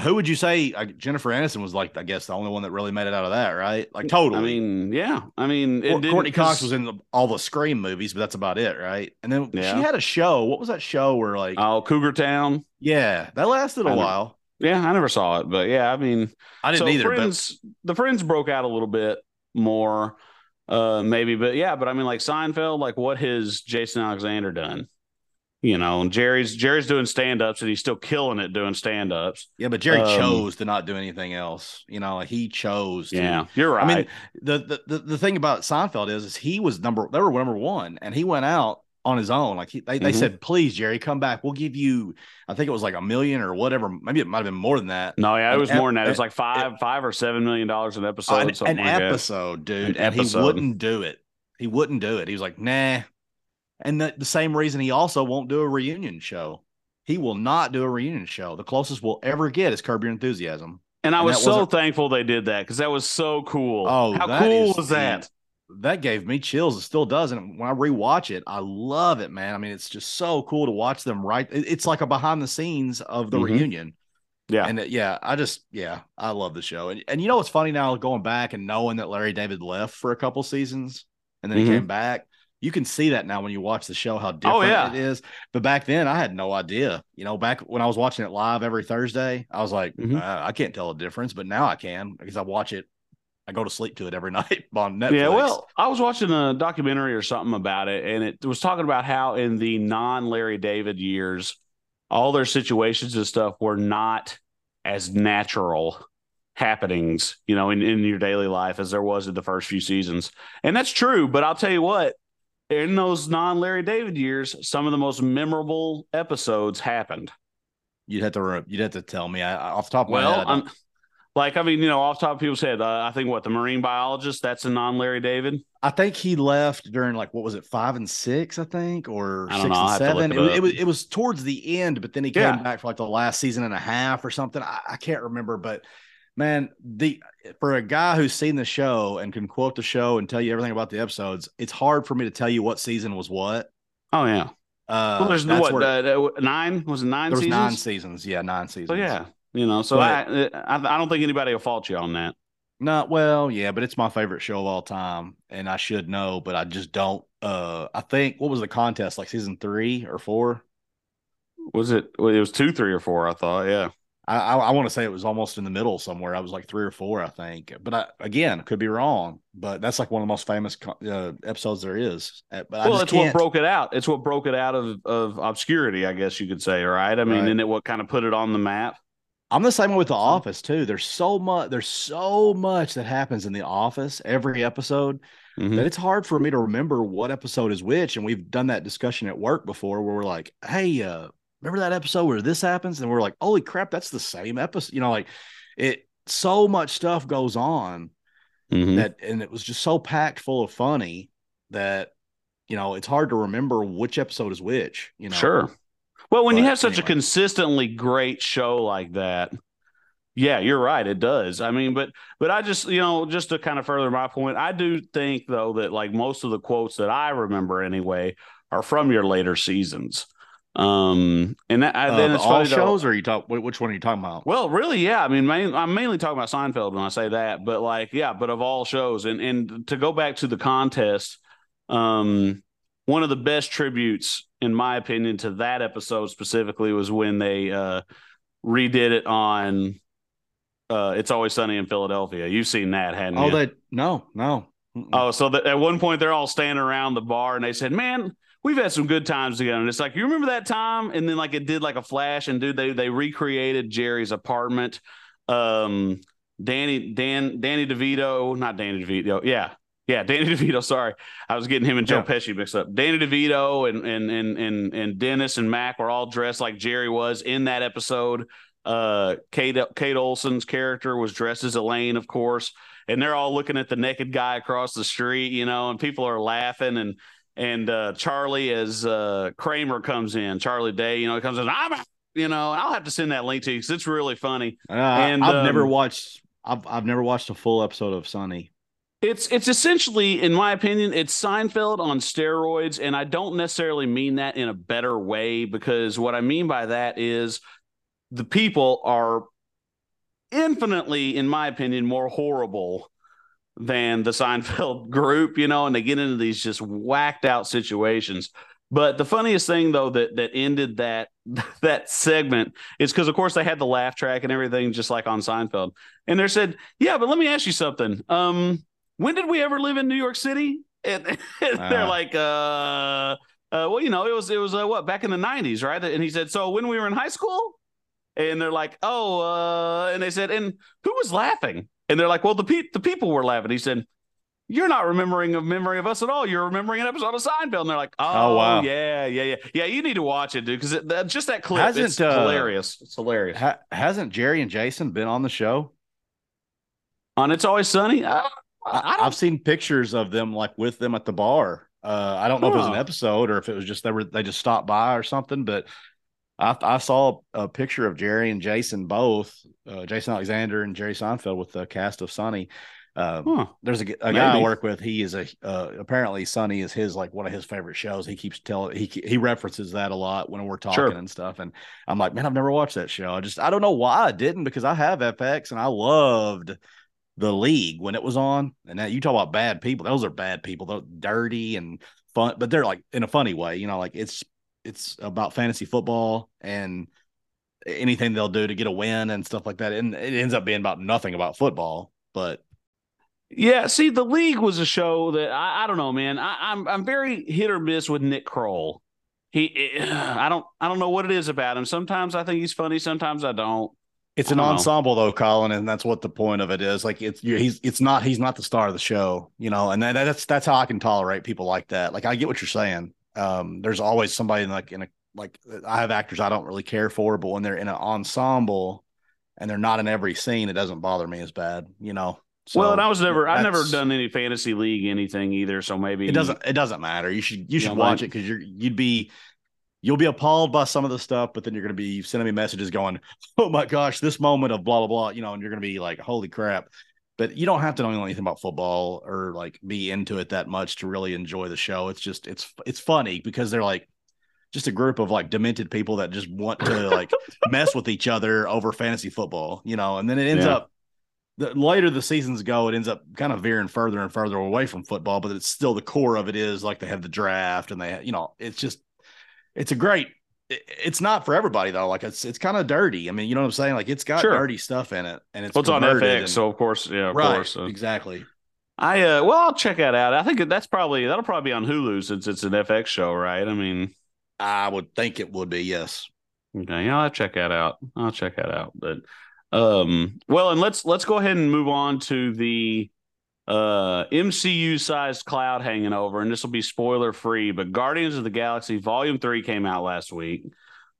Who would you say uh, Jennifer Aniston was like? I guess the only one that really made it out of that, right? Like totally. I mean, yeah. I mean, Courteney Cox was in the, all the Scream movies, but that's about it, right? And then yeah. she had a show. What was that show where like? Oh, Cougar Town. Yeah, that lasted a I while. Never, yeah, I never saw it, but yeah, I mean, I didn't so either. Friends, but... the Friends broke out a little bit more, uh, maybe, but yeah, but I mean, like Seinfeld, like what has Jason Alexander done? you know, Jerry's Jerry's doing stand ups and he's still killing it doing stand ups. Yeah, but Jerry um, chose to not do anything else. You know, he chose. To, yeah, you're right. I mean, the, the the thing about Seinfeld is, is he was number they were number one, and he went out on his own. Like he, they, mm-hmm. they said, please, Jerry, come back. We'll give you, I think it was like a million or whatever. Maybe it might have been more than that. No, yeah, it was more than that. It was like five, five or seven million dollars an episode. An, an like episode, that. dude. An and episode. he wouldn't do it. He wouldn't do it. He was like, nah, and the, the same reason he also won't do a reunion show. He will not do a reunion show. The closest we'll ever get is Curb Your Enthusiasm. And I and was so thankful they did that because that was so cool. Oh, how cool was that? That gave me chills. It still does. And when I rewatch it, I love it, man. I mean, it's just so cool to watch them right. It's like a behind the scenes of the mm-hmm. reunion. Yeah. And yeah, I just, yeah, I love the show. And, and you know what's funny now going back and knowing that Larry David left for a couple seasons and then mm-hmm. he came back you can see that now when you watch the show how oh, different oh, yeah. it is. But back then, I had no idea. You know, back when I was watching it live every Thursday, I was like, mm-hmm. uh, I can't tell a difference. But now I can because I watch it. I go to sleep to it every night on Netflix. Yeah, well, I was watching a documentary or something about it, and it was talking about how in the non Larry David years, all their situations and stuff were not as natural happenings, you know, in, in your daily life as there was in the first few seasons. And that's true. But I'll tell you what, in those non Larry David years, some of the most memorable episodes happened. You'd have to you'd have to tell me I, off the top of well, my head. I'm, like I mean, you know, off top of people's head, uh, I think what the marine biologist that's a non Larry David. I think he left during like what was it five and six, I think, or six and seven. It, it, was it was towards the end, but then he came yeah. back for like the last season and a half or something. I, I can't remember, but man, the for a guy who's seen the show and can quote the show and tell you everything about the episodes, it's hard for me to tell you what season was what. Oh yeah. Uh, well, there's what uh, nine was it nine? There was seasons? nine seasons. Yeah, nine seasons. So yeah, you know, so but, I, I I don't think anybody will fault you on that. Not well, yeah, but it's my favorite show of all time, and I should know, but I just don't. Uh, I think what was the contest like season three or four? Was it? Well, it was two, three, or four. I thought, yeah. I, I, I want to say it was almost in the middle somewhere. I was like three or four, I think. But I, again, could be wrong. But that's like one of the most famous uh, episodes there is. Uh, but well, it's can't. what broke it out. It's what broke it out of, of obscurity, I guess you could say. Right? I mean, right. isn't it what kind of put it on the map? I'm the same way with The Office too. There's so much. There's so much that happens in The Office every episode mm-hmm. that it's hard for me to remember what episode is which. And we've done that discussion at work before, where we're like, "Hey, uh, remember that episode where this happens? And we're like, holy crap, that's the same episode. You know, like it so much stuff goes on mm-hmm. that and it was just so packed full of funny that you know it's hard to remember which episode is which, you know. Sure. Well, when but, you have such anyway. a consistently great show like that, yeah, you're right. It does. I mean, but but I just you know just to kind of further my point, I do think though that like most of the quotes that I remember anyway are from your later seasons Um, and that, uh, then it's all funny though- shows, or you talk? wh- Which one are you talking about? well, really, yeah. I mean, main, I'm mainly talking about Seinfeld when I say that, but like, yeah, but of all shows, and and to go back to the contest, um, one of the best tributes, in my opinion, to that episode specifically was when they uh redid it on uh It's Always Sunny in Philadelphia. You've seen that, hadn't Oh, you? that no, no. Mm-mm. Oh, so that at one point they're all standing around the bar and they said, "Man, we've had some good times together." And it's like, you remember that time? And then like it did like a flash, and dude, they they recreated Jerry's apartment. Um, Danny Dan Danny DeVito, not Danny DeVito, yeah. Yeah, Danny DeVito. Sorry, I was getting him and Joe Yeah. Pesci mixed up. Danny DeVito and and and and and Dennis and Mac were all dressed like Jerry was in that episode. Uh, Kate Kate Olson's character was dressed as Elaine, of course and they're all looking at the naked guy across the street, you know, and people are laughing and and uh Charlie as uh Kramer comes in, Charlie Day, you know, comes in, I'm you know, I'll have to send that link to you because it's really funny. Uh, and, I've never um, watched. I've I've never watched a full episode of Sunny. It's it's essentially, in my opinion, it's Seinfeld on steroids, and I don't necessarily mean that in a better way because what I mean by that is the people are infinitely, in my opinion, more horrible than the Seinfeld group, you know, and they get into these just whacked out situations. But the funniest thing though that that ended that that segment is because of course they had the laugh track and everything just like on Seinfeld. And they said, "Yeah, but let me ask you something. Um, when did we ever live in New York City?" And, and they're Ah. like, uh, uh, well, you know, it was it was uh, what back in the '90s, right? And he said, "So when we were in high school?" And they're like, "Oh," uh, and they said, "And who was laughing?" And they're like, "Well, the pe- the people were laughing." He said, "You're not remembering a memory of us at all. You're remembering an episode of Seinfeld." And they're like, "Oh, Oh, wow. yeah, yeah, yeah, yeah. You need to watch it, dude, because that, just that clip, Hasn't, it's uh, hilarious. It's hilarious." Ha- hasn't Jerry and Jason been on the show? On It's Always Sunny, I, I have seen pictures of them like with them at the bar. Uh, I don't know if it was an episode or if it was just they were they just stopped by or something, but I I saw a picture of Jerry and Jason both, uh, Jason Alexander and Jerry Seinfeld with the cast of Sunny. Um, Huh. There's a guy I work with. He is a uh, apparently Sunny is his like one of his favorite shows. He keeps telling he he references that a lot when we're talking Sure. and stuff. And I'm like, man, I've never watched that show. I just I don't know why I didn't because I have FX and I loved the league when it was on. And now you talk about bad people; those are bad people. They're dirty and fun, but they're like in a funny way. You know, like it's it's about fantasy football and anything they'll do to get a win and stuff like that. And it ends up being about nothing about football, but Yeah, see, the league was a show that I, I don't know, man. I, I'm I'm very hit or miss with Nick Kroll. He, eh, I don't I don't know what it is about him. Sometimes I think he's funny, sometimes I don't. It's an don't know. ensemble though, Collin, and that's what the point of it is. Like it's you he's it's not he's not the star of the show, you know, and that, that's that's how I can tolerate people like that. Like I get what you're saying. Um, there's always somebody in like in a like I have actors I don't really care for, but when they're in an ensemble and they're not in every scene, it doesn't bother me as bad, you know. So well, and I was never I've never done any fantasy league anything either, so maybe It doesn't it doesn't matter. You should you should Yeah, watch mine- it because you're you'd be you'll be appalled by some of the stuff, but then you're gonna be sending me messages going, Oh my gosh, this moment of blah blah blah, you know, and you're gonna be like, Holy crap. But you don't have to know anything about football or like be into it that much to really enjoy the show. It's just it's it's funny because they're like just a group of like demented people that just want to like mess with each other over fantasy football, you know, and then it ends Yeah. up the later the seasons go, it ends up kind of veering further and further away from football, but it's still the core of it is like they have the draft and they, you know, it's just, it's a great, it's not for everybody though. Like it's, it's kind of dirty. I mean, you know what I'm saying? Like it's got Sure. dirty stuff in it and it's, well, it's on FX, and- so of course, yeah, of right. course. Exactly. I uh well I'll check that out. I think that's probably that'll probably be on Hulu since it's an FX show, right? I mean, I would think it would be. Yes. Okay, yeah, I'll check that out. I'll check that out. But um well and let's let's go ahead and move on to the uh MCU sized cloud hanging over, and this will be spoiler free, but Guardians of the Galaxy Volume 3 came out last week.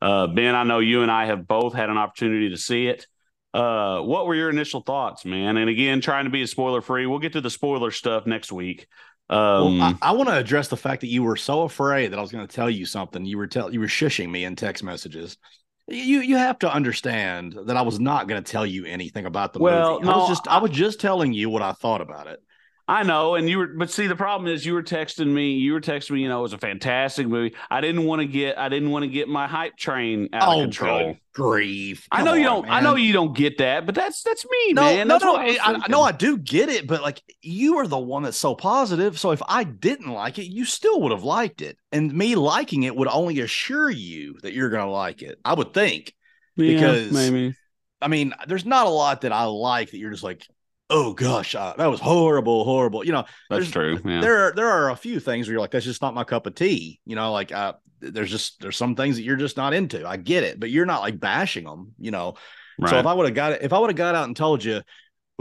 Uh Ben, I know you and I have both had an opportunity to see it. Uh what were your initial thoughts, man? And again, trying to be spoiler free. We'll get to the spoiler stuff next week. Um Well, I, I want to address the fact that you were so afraid that I was going to tell you something. You were tell you were shushing me in text messages. You you have to understand that I was not going to tell you anything about the Well, movie. I was no, just I was just telling you what I thought about it. I know, and you were, but see, the problem is you were texting me. You were texting me. You know, it was a fantastic movie. I didn't want to get. I didn't want to get my hype train out oh, of control. grief! I Come know you don't. I know you don't get that, but that's that's me, No, man. no, That's no. I I, I know I do get it, but like you are the one that's so positive. So if I didn't like it, you still would have liked it, and me liking it would only assure you that you're going to like it. I would think. Yeah, because- maybe. I mean, there's not a lot that I like that you're just like, oh gosh, uh, that was horrible, horrible. You know, That's true. Yeah. there are there are a few things where you're like, that's just not my cup of tea. You know, like uh, there's just there's some things that you're just not into. I get it, but you're not like bashing them. You know, right. so if I would have got it, if I would have got out and told you,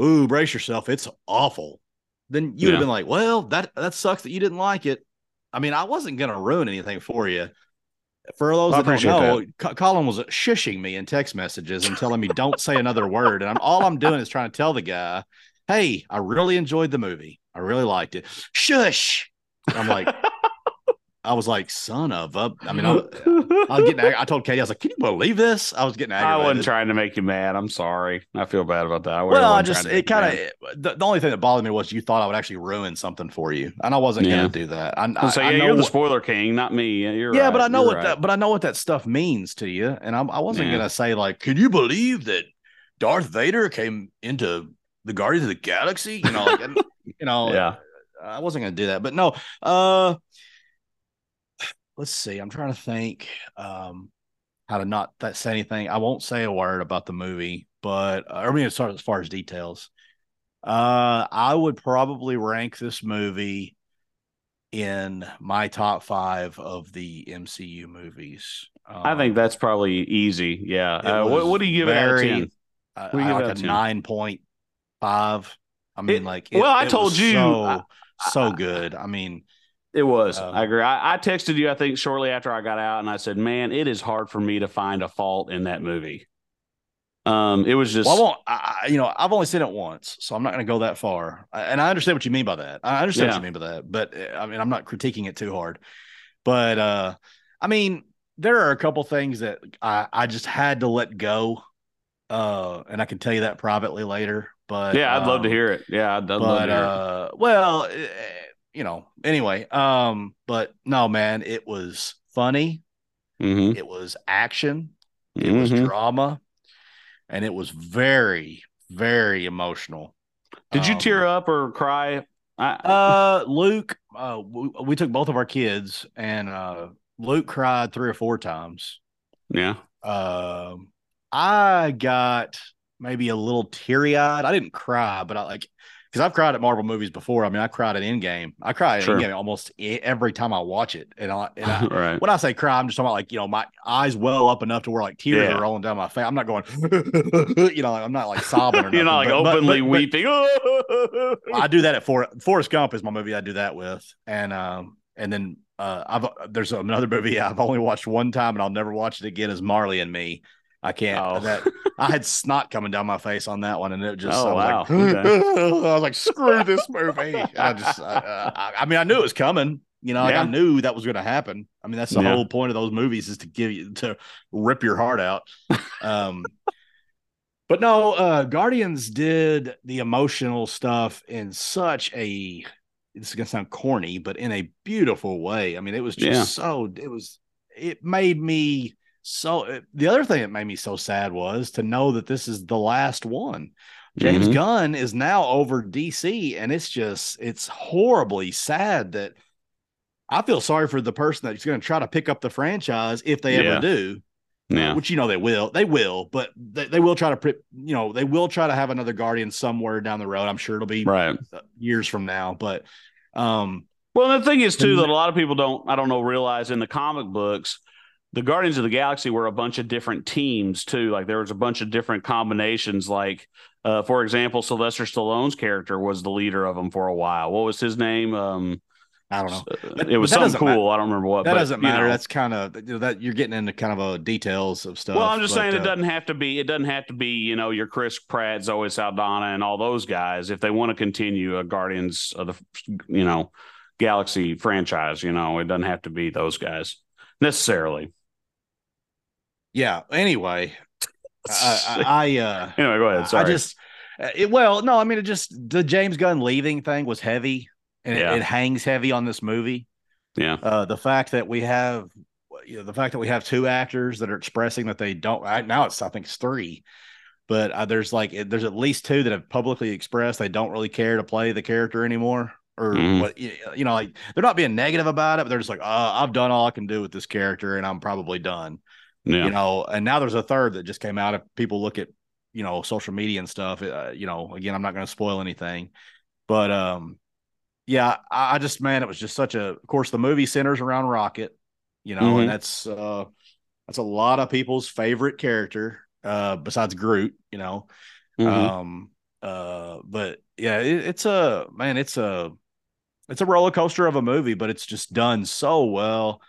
"Ooh, brace yourself, it's awful," then you'd Yeah. have been like, "Well, that that sucks that you didn't like it." I mean, I wasn't gonna ruin anything for you. For those that don't know, Co- Collin was shushing me in text messages and telling me don't say another word, and I'm all I'm doing is trying to tell the guy, "Hey, I really enjoyed the movie. I really liked it." Shush. I'm like, I was like, "Son of a," I mean, I, I was getting. I told Katie, I was like, "Can you believe this?" I was getting I wasn't trying to make you mad. I'm sorry. I feel bad about that. really Well, I just it kind of the, the only thing that bothered me was you thought I would actually ruin something for you, and I wasn't Yeah. going to do that. I, I, So I yeah, know you're the spoiler king, not me. Yeah, You're yeah, right. but I know what right. that, but I know what that stuff means to you, and I'm, I wasn't Yeah. going to say like, can you believe that Darth Vader came into the Guardians of the Galaxy? You know, like, you know, Yeah. I wasn't going to do that, but no. Uh, let's see. I'm trying to think um, how to not that say anything. I won't say a word about the movie, but uh, I mean, as far as, far as details, uh, I would probably rank this movie in my top five of the MCU movies. I think Um, that's probably easy. Yeah. Uh, what, what do you give it out of 10? I, What do you I give like it a out of 10? nine point five. I mean, It- like, well, I it told you, so, I- so good. I mean, It was. Um, I agree. I, I texted you, I think, shortly after I got out, and I said, man, it is hard for me to find a fault in that movie. Um, It was just. Well, I won't. I, you know, I've only seen it once, so I'm not going to go that far. And I understand what you mean by that. I understand what you mean by that. But uh, I mean, I'm not critiquing it too hard. But uh, I mean, there are a couple things that I, I just had to let go. Uh, and I can tell you that privately later. But yeah, I'd love to um, hear it. Yeah, I'd, I'd love to hear it. uh, well, eh, you know, anyway. Um, but no, man, it was funny. Mhm. It was action. It was Mhm. drama, and it was very, very emotional. Did you Um, tear up or cry? I, Uh, Luke, uh, we, we took both of our kids, and uh, Luke cried three or four times. yeah. Um, I got maybe a little teary eyed. I didn't cry, but I like because I've cried at Marvel movies before. I mean, I cried at Endgame. I cry at Sure. Endgame almost every time I watch it, and I and I, right. when I say cry, I'm just talking about like you know my eyes well up enough to where like tears Yeah. are rolling down my face. I'm not going, you know, like, I'm not like sobbing. Or You're not like but- openly but- but weeping. I do that at For- Forrest Gump is my movie I do that with, and um and then uh I've there's another movie I've only watched one time and I'll never watch it again is Marley and Me. I can't. Oh. That I had snot coming down my face on that one, and it just Oh, I was wow. like, Okay. I was like, screw this movie. I just, I, I, I mean, I knew it was coming. You know, like I knew that was going to happen. I mean, that's the Yeah. whole point of those movies is to give you to rip your heart out. Um, but no, uh, Guardians did the emotional stuff in such a. This is gonna sound corny, but in a beautiful way. I mean, it was just Yeah. so. It was. It made me so. The other thing that made me so sad was to know that this is the last one. James Mhm. Gunn is now over DC, and it's just it's horribly sad that I feel sorry for the person that's going to try to pick up the franchise if they Yeah. ever do, Yeah. which you know they will, they will, but they, they will try to, you know, they will try to have another Guardian somewhere down the road. I'm sure it'll be Right. years from now, but um, Well, the thing is too that a lot of people don't, I don't know, realize in the comic books, the Guardians of the Galaxy were a bunch of different teams too. Like there was a bunch of different combinations. Like, uh, for example, Sylvester Stallone's character was the leader of them for a while. What was his name? Um, I don't know. But- it was something cool. I don't remember what. That but, doesn't you matter. know. That's kind of you know, that you're getting into kind of a details of stuff. well, I'm just but, saying it uh, doesn't have to be. It doesn't have to be. You know, your Chris Pratt, Zoe Saldana, and all those guys. If they want to continue a Guardians of the, you know, Galaxy franchise, you know, it doesn't have to be those guys necessarily. Yeah. Anyway, I, I, I uh, Anyway, go ahead. Sorry. I just Uh, It, well, no, I mean, it just the James Gunn leaving thing was heavy, and Yeah. it, it hangs heavy on this movie. Yeah. Uh, the fact that we have, you know, the fact that we have two actors that are expressing that they don't. I, now it's I think it's three, but uh, there's like there's at least two that have publicly expressed they don't really care to play the character anymore, or Mhm. what you know, like they're not being negative about it, but they're just like, oh, I've done all I can do with this character, and I'm probably done Yeah. you know and now there's a third that just came out if people look at you know social media and stuff uh, you know again i'm not going to spoil anything but um yeah I, I just man it was just such a of course the movie centers around rocket you know Mhm. and that's uh that's a lot of people's favorite character uh besides groot you know Mhm. um uh but yeah it, it's a man it's a it's a roller coaster of a movie but it's just done so well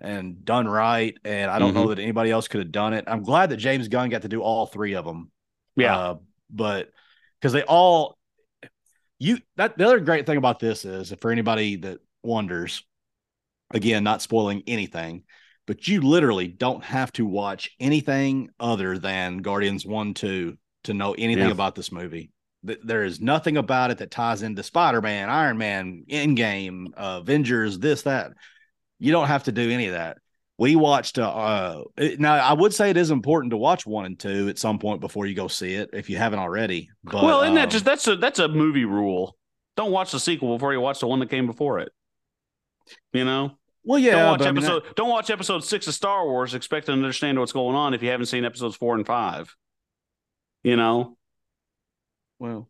and done right and i don't know that anybody else could have done it. I'm glad that james gunn got to do all three of them yeah. uh, but because they all you that the other great thing about this is for anybody that wonders again not spoiling anything but you literally don't have to watch anything other than guardians 1 2 to know anything Yeah. about this movie. Th- there is nothing about it that ties into spider-man iron man endgame uh, avengers this that you don't have to do any of that we watched uh, uh it- now i would say it is important to watch one and two at some point before you go see it if you haven't already but well, isn't that um, just that's a that's a movie rule? Don't watch the sequel before you watch the one that came before it. You know, well yeah don't watch but I mean, episode don't watch episode six of Star Wars expecting to understand what's going on if you haven't seen episodes four and five. You know. well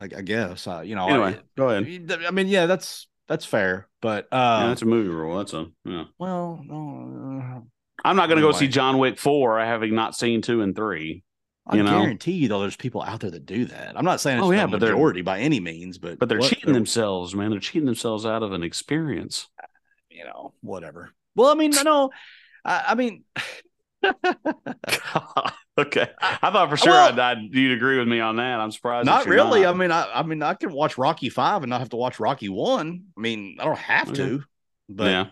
I, I guess uh, you know Anyway, go ahead. I mean yeah that's that's fair but Yeah, uh that's a movie rule. That's a yeah. well no, I'm not going to go see John Wick four, having not seen two and three. I You know? guarantee you though there's people out there that do that I'm not saying it's Oh, yeah, but they're- majority by any means but But they're what- cheating themselves, man. They're cheating themselves out of an experience. you know whatever well I mean no I, I mean okay, I thought for sure Well- I'd, I'd, you'd agree with me on that. I'm surprised. not really. not. I mean, I, I mean, I can watch Rocky Five and not have to watch Rocky One. I mean, I don't have to, but yeah,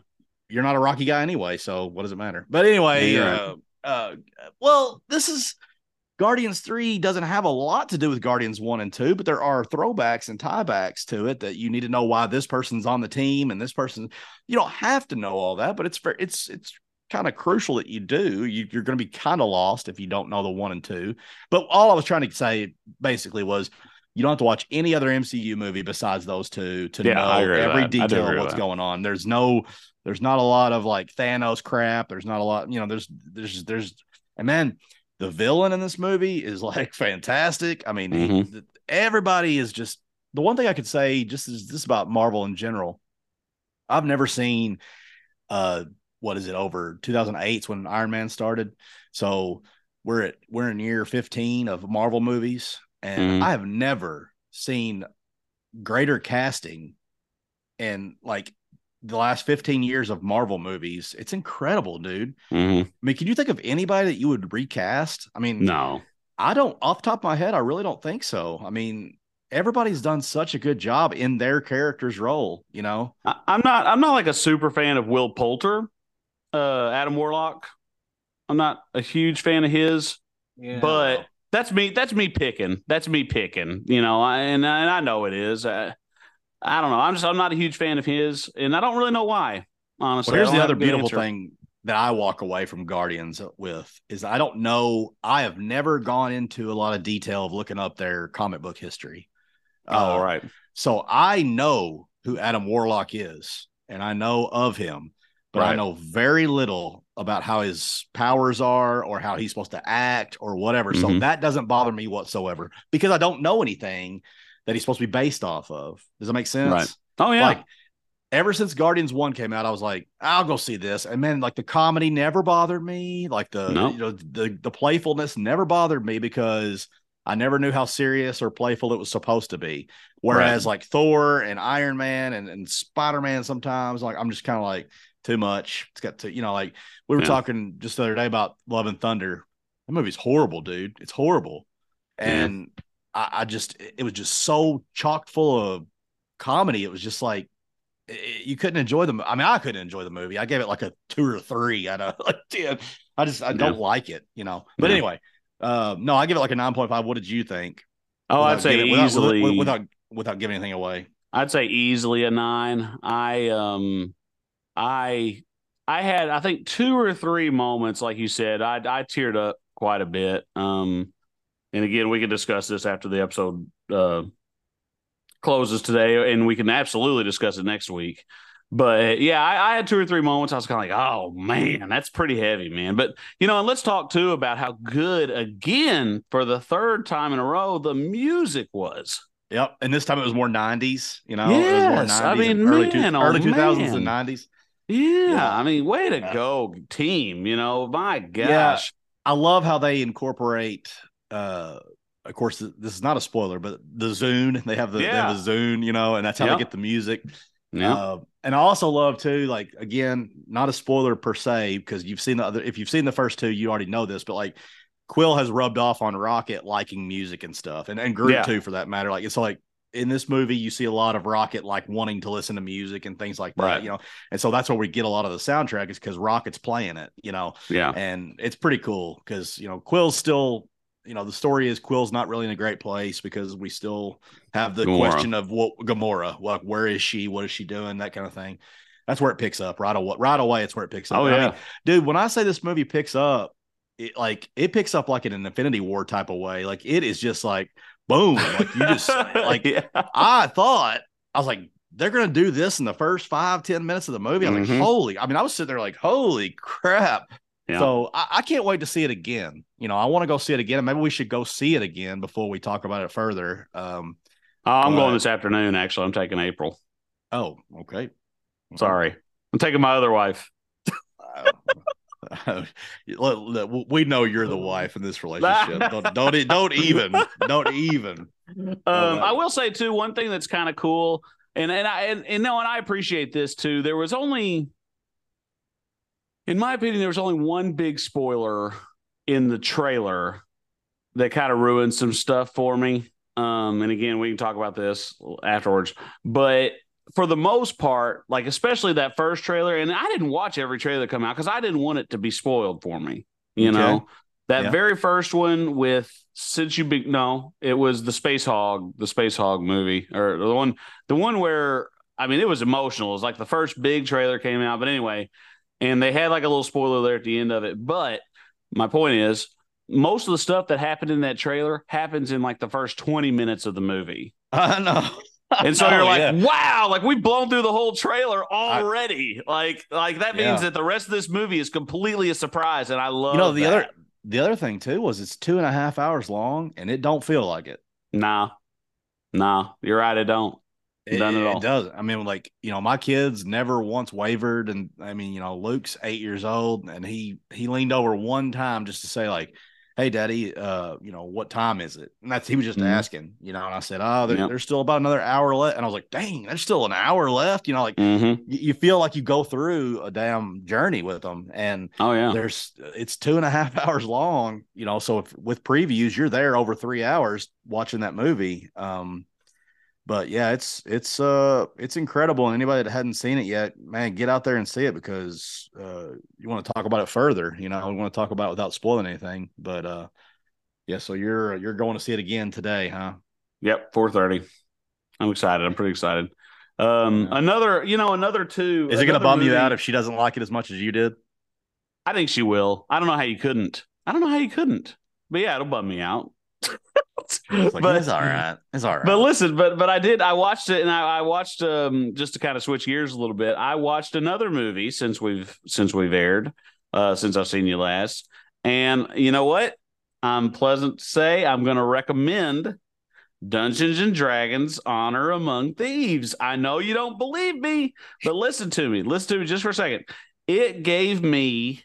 you're not a Rocky guy anyway, so what does it matter? But anyway, Yeah, uh, uh, well, this is Guardians Three doesn't have a lot to do with Guardians One and Two, but there are throwbacks and tiebacks to it that you need to know why this person's on the team and this person. You don't have to know all that, but it's it's it's kind of crucial that you do. You, you're going to be kind of lost if you don't know the one and two. But all I was trying to say basically was you don't have to watch any other MCU movie besides those two to Yeah, know every that. I do detail of what's going on. There's no, there's not a lot of like Thanos crap. There's not a lot, you know. There's, there's, there's, and man, the villain in this movie is like fantastic. I mean, he- Mhm. th- everybody is just the one thing I could say just is this about Marvel in general. I've never seen, uh, what is it over 2008 's when Iron Man started. So we're at we're in year 15 of Marvel movies, and Mhm. I have never seen greater casting in like the last 15 years of Marvel movies. It's incredible, dude. Mhm. I mean, can you think of anybody that you would recast? I mean, no, I don't off the top of my head, I really don't think so. I mean, everybody's done such a good job in their character's role, you know. I, I'm not. I'm not like a super fan of Will Poulter, uh, Adam Warlock. I'm not a huge fan of his. But that's me. That's me picking. That's me picking. You know, I, and and I know it is. I, I don't know. I'm just. I'm not a huge fan of his, and I don't really know why. Honestly, Well, here's the other beautiful answer. thing that I walk away from Guardians with is I don't know. I have never gone into a lot of detail of looking up their comic book history. Oh, Uh, all right. So I know who Adam Warlock is, and I know of him, but I know very little about how his powers are or how he's supposed to act or whatever. So Mhm. that doesn't bother me whatsoever because I don't know anything that he's supposed to be based off of. Does that make sense? Right. Oh yeah. Like ever since Guardians 1 came out, I was like, I'll go see this. And man, like the comedy never bothered me. Like the No. you know, the the playfulness never bothered me because I never knew how serious or playful it was supposed to be. Whereas like Thor and Iron Man and, and Spider-Man sometimes, like I'm just kind of like too much. It's got to, you know, like we were Yeah. talking just the other day about Love and Thunder. That movie's horrible, dude. It's horrible. Yeah. And I, I just it was just so chock full of comedy. It was just like it- you couldn't enjoy them. I mean, I couldn't enjoy the movie. I gave it like a two or three out of like ten. I just I don't like it, you know. But Yeah. anyway, uh, no, I give it like a nine point five. What did you think? Oh, I'd say giving- easily. without, without without giving anything away. I'd say easily a nine. I um, I I had I think two or three moments, like you said, I I teared up quite a bit. Um, and again, we can discuss this after the episode uh closes today, and we can absolutely discuss it next week. But yeah, I, I had two or three moments. I was kind of like, "Oh man, that's pretty heavy, man." But you know, and let's talk too about how good again for the third time in a row the music was. Yep. And this time it was more 90s, you know? it was more Yes, I mean, early, man, oh, early 2000s man. and 90s. Yeah, Yeah. I mean, way to Yeah. go, team. You know, my gosh. I love how they incorporate uh of course this is not a spoiler, but the Zune, they have the, they Yeah. have the Zune, you know, and that's how Yep. they get the music. Yeah. Uh, and I also love too, like again, not a spoiler per se, because you've seen the other. If you've seen the first two, you already know this. But like, Quill has rubbed off on Rocket liking music and stuff, and and Groot Yeah. too, for that matter. Like it's like in this movie, you see a lot of Rocket like wanting to listen to music and things like that, Right. you know. And so that's where we get a lot of the soundtrack is because Rocket's playing it, you know, yeah. and it's pretty cool because you know Quill's still. You know, the story is Quill's not really in a great place because we still have the Gamora. question of what Gamora, like where is she, what is she doing, that kind of thing. That's where it picks up right away. Right away, it's where it picks up. Oh, And I yeah. mean, dude, when I say this movie picks up, it like it picks up like in an Infinity War type of way. Like it is just like boom. Like you just like yeah. I thought I was like they're gonna do this in the first five ten minutes of the movie. I'm Mhm. like holy. I mean, I was sitting there like holy crap. Yeah. So I, I can't wait to see it again. You know, I want to go see it again. Maybe we should go see it again before we talk about it further. Um. Oh, I'm going this afternoon, actually. I'm taking April. Oh, okay. Sorry. I'm taking my other wife. Uh, we know you're the wife in this relationship. Don't don't, don't even don't even. Um, Uh, I will say too, one thing that's kind of cool, and and I and, and no, and I appreciate this too. There was only, in my opinion, there was only one big spoiler in the trailer that kind of ruined some stuff for me. Um, and again, we can talk about this afterwards, but for the most part, like especially that first trailer, and I didn't watch every trailer come out because I didn't want it to be spoiled for me. You Okay. know, that Yeah. very first one with since you be no, it was the Space Hog, the Space Hog movie, or the one, the one where I mean it was emotional. It was like the first big trailer came out, but anyway, and they had like a little spoiler there at the end of it. But my point is, most of the stuff that happened in that trailer happens in like the first twenty minutes of the movie. I know. And so I know, you're like, yeah. wow, like we've blown through the whole trailer already. like, like that means Yeah. that the rest of this movie is completely a surprise, and I love. you know the that. other the other thing too was it's two and a half hours long and it don't feel like it. Nah, nah, you're right. It don't. It, None at it doesn't. I mean, like you know, my kids never once wavered, and I mean, you know, Luke's eight years old, and he he leaned over one time just to say like, "Hey, Daddy, uh, you know, what time is it?" And that's he was just Mhm. asking, you know, and I said, "Oh, there, Yep. there's still about another hour left," and I was like, "Dang, there's still an hour left," you know, like Mm-hmm. you, you feel like you go through a damn journey with them, and Oh yeah. there's it's two and a half hours long you know so if with previews you're there over three hours watching that movie um but yeah it's it's uh it's incredible and anybody that hadn't seen it yet man get out there and see it because uh you want to talk about it further you know we want to talk about it without spoiling anything but uh yeah so you're you're going to see it again today huh Yep. Four thirty. I'm excited. I'm pretty excited. Um, Yeah. another, you know, another two. is it gonna bum you out if she doesn't like it as much as you did I think she will. I don't know how you couldn't. I don't know how you couldn't. But yeah, it'll bum me out. it's like But- it's all right it's all right But listen, but but I did. I watched it, and I, I watched um just to kind of switch gears a little bit. I watched another movie since we've since we've aired, uh, since I've seen you last. And you know what? I'm pleasant to say I'm going to recommend Dungeons and Dragons: Honor Among Thieves. I know you don't believe me, but listen to me. Listen to me just for a second. It gave me